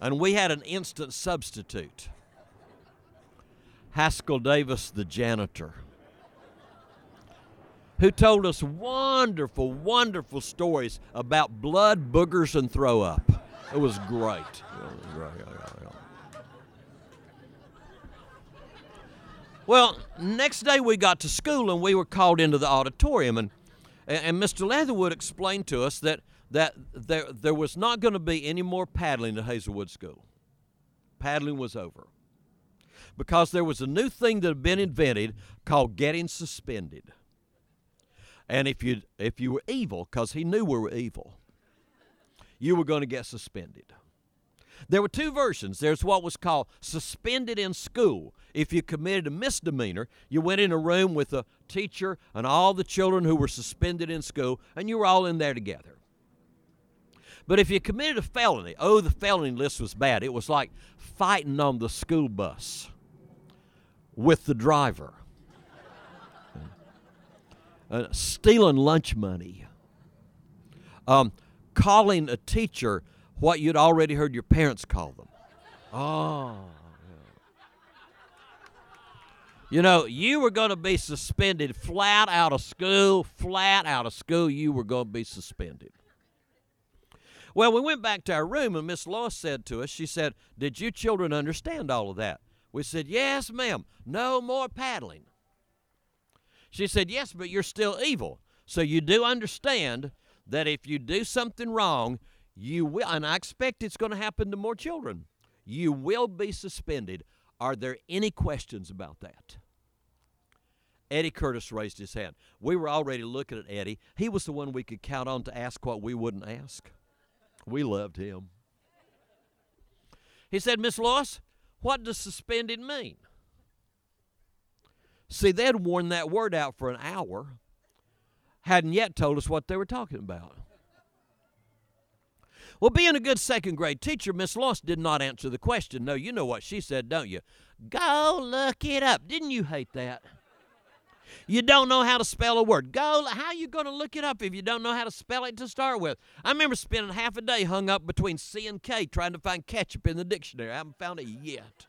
And we had an instant substitute. Haskell Davis, the janitor, who told us wonderful, wonderful stories about blood, boogers, and throw up. It was great. Well, next day we got to school and we were called into the auditorium, and, and Mr. Leatherwood explained to us that, that there, there was not going to be any more paddling at Hazelwood School. Paddling was over because there was a new thing that had been invented called getting suspended. And if you if you were evil, because he knew we were evil, you were going to get suspended. There were two versions. There's what was called suspended in school. If you committed a misdemeanor, you went in a room with a teacher and all the children who were suspended in school, and you were all in there together. But if you committed a felony, oh, the felony list was bad. It was like fighting on the school bus with the driver, uh, stealing lunch money, um, calling a teacher what you'd already heard your parents call them. Oh. You know, you were going to be suspended flat out of school, flat out of school. You were going to be suspended. Well, we went back to our room, and Miss Lois said to us, she said, Did you children understand all of that? We said, Yes, ma'am. No more paddling. She said, Yes, but you're still evil. So you do understand that if you do something wrong, you will, and I expect it's going to happen to more children, you will be suspended. Are there any questions about that? Eddie Curtis raised his hand. We were already looking at Eddie. He was the one we could count on to ask what we wouldn't ask. We loved him. He said, Miss Lois, what does suspended mean? See, they'd worn that word out for an hour, hadn't yet told us what they were talking about. Well, being a good second grade teacher, Miss Lois did not answer the question. No, you know what she said, don't you? Go look it up. Didn't you hate that? You don't know how to spell a word. Go. How are you going to look it up if you don't know how to spell it to start with? I remember spending half a day hung up between C and K trying to find ketchup in the dictionary. I haven't found it yet.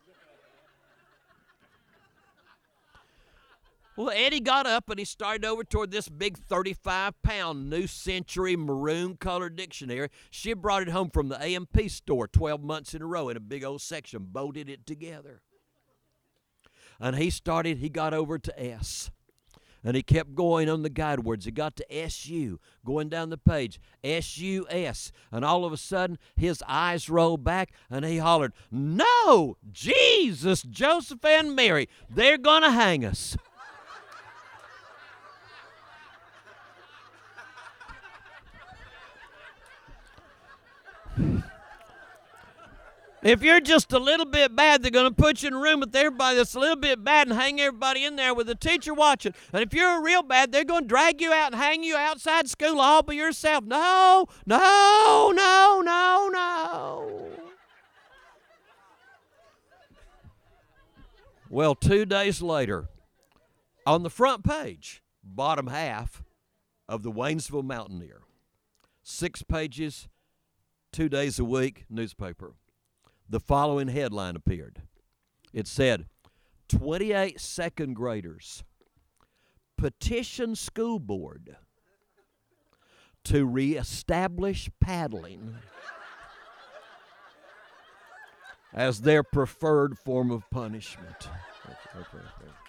Well, Eddie got up and he started over toward this big 35 pound New Century maroon colored dictionary. She brought it home from the A&P store 12 months in a row in a big old section, bolted it together. And he started, he got over to S. And he kept going on the guide words. He got to SU, going down the page, S-U-S. And all of a sudden, his eyes rolled back and he hollered, No! Jesus, Joseph, and Mary, they're going to hang us. If you're just a little bit bad, they're going to put you in a room with everybody that's a little bit bad and hang everybody in there with the teacher watching. And if you're real bad, they're going to drag you out and hang you outside school all by yourself. No, no, no, no, no. Well, two days later, on the front page, bottom half of the Waynesville Mountaineer, six pages, two days a week newspaper the following headline appeared. It said, 28 second graders petition school board to reestablish paddling as their preferred form of punishment. Okay, okay, you.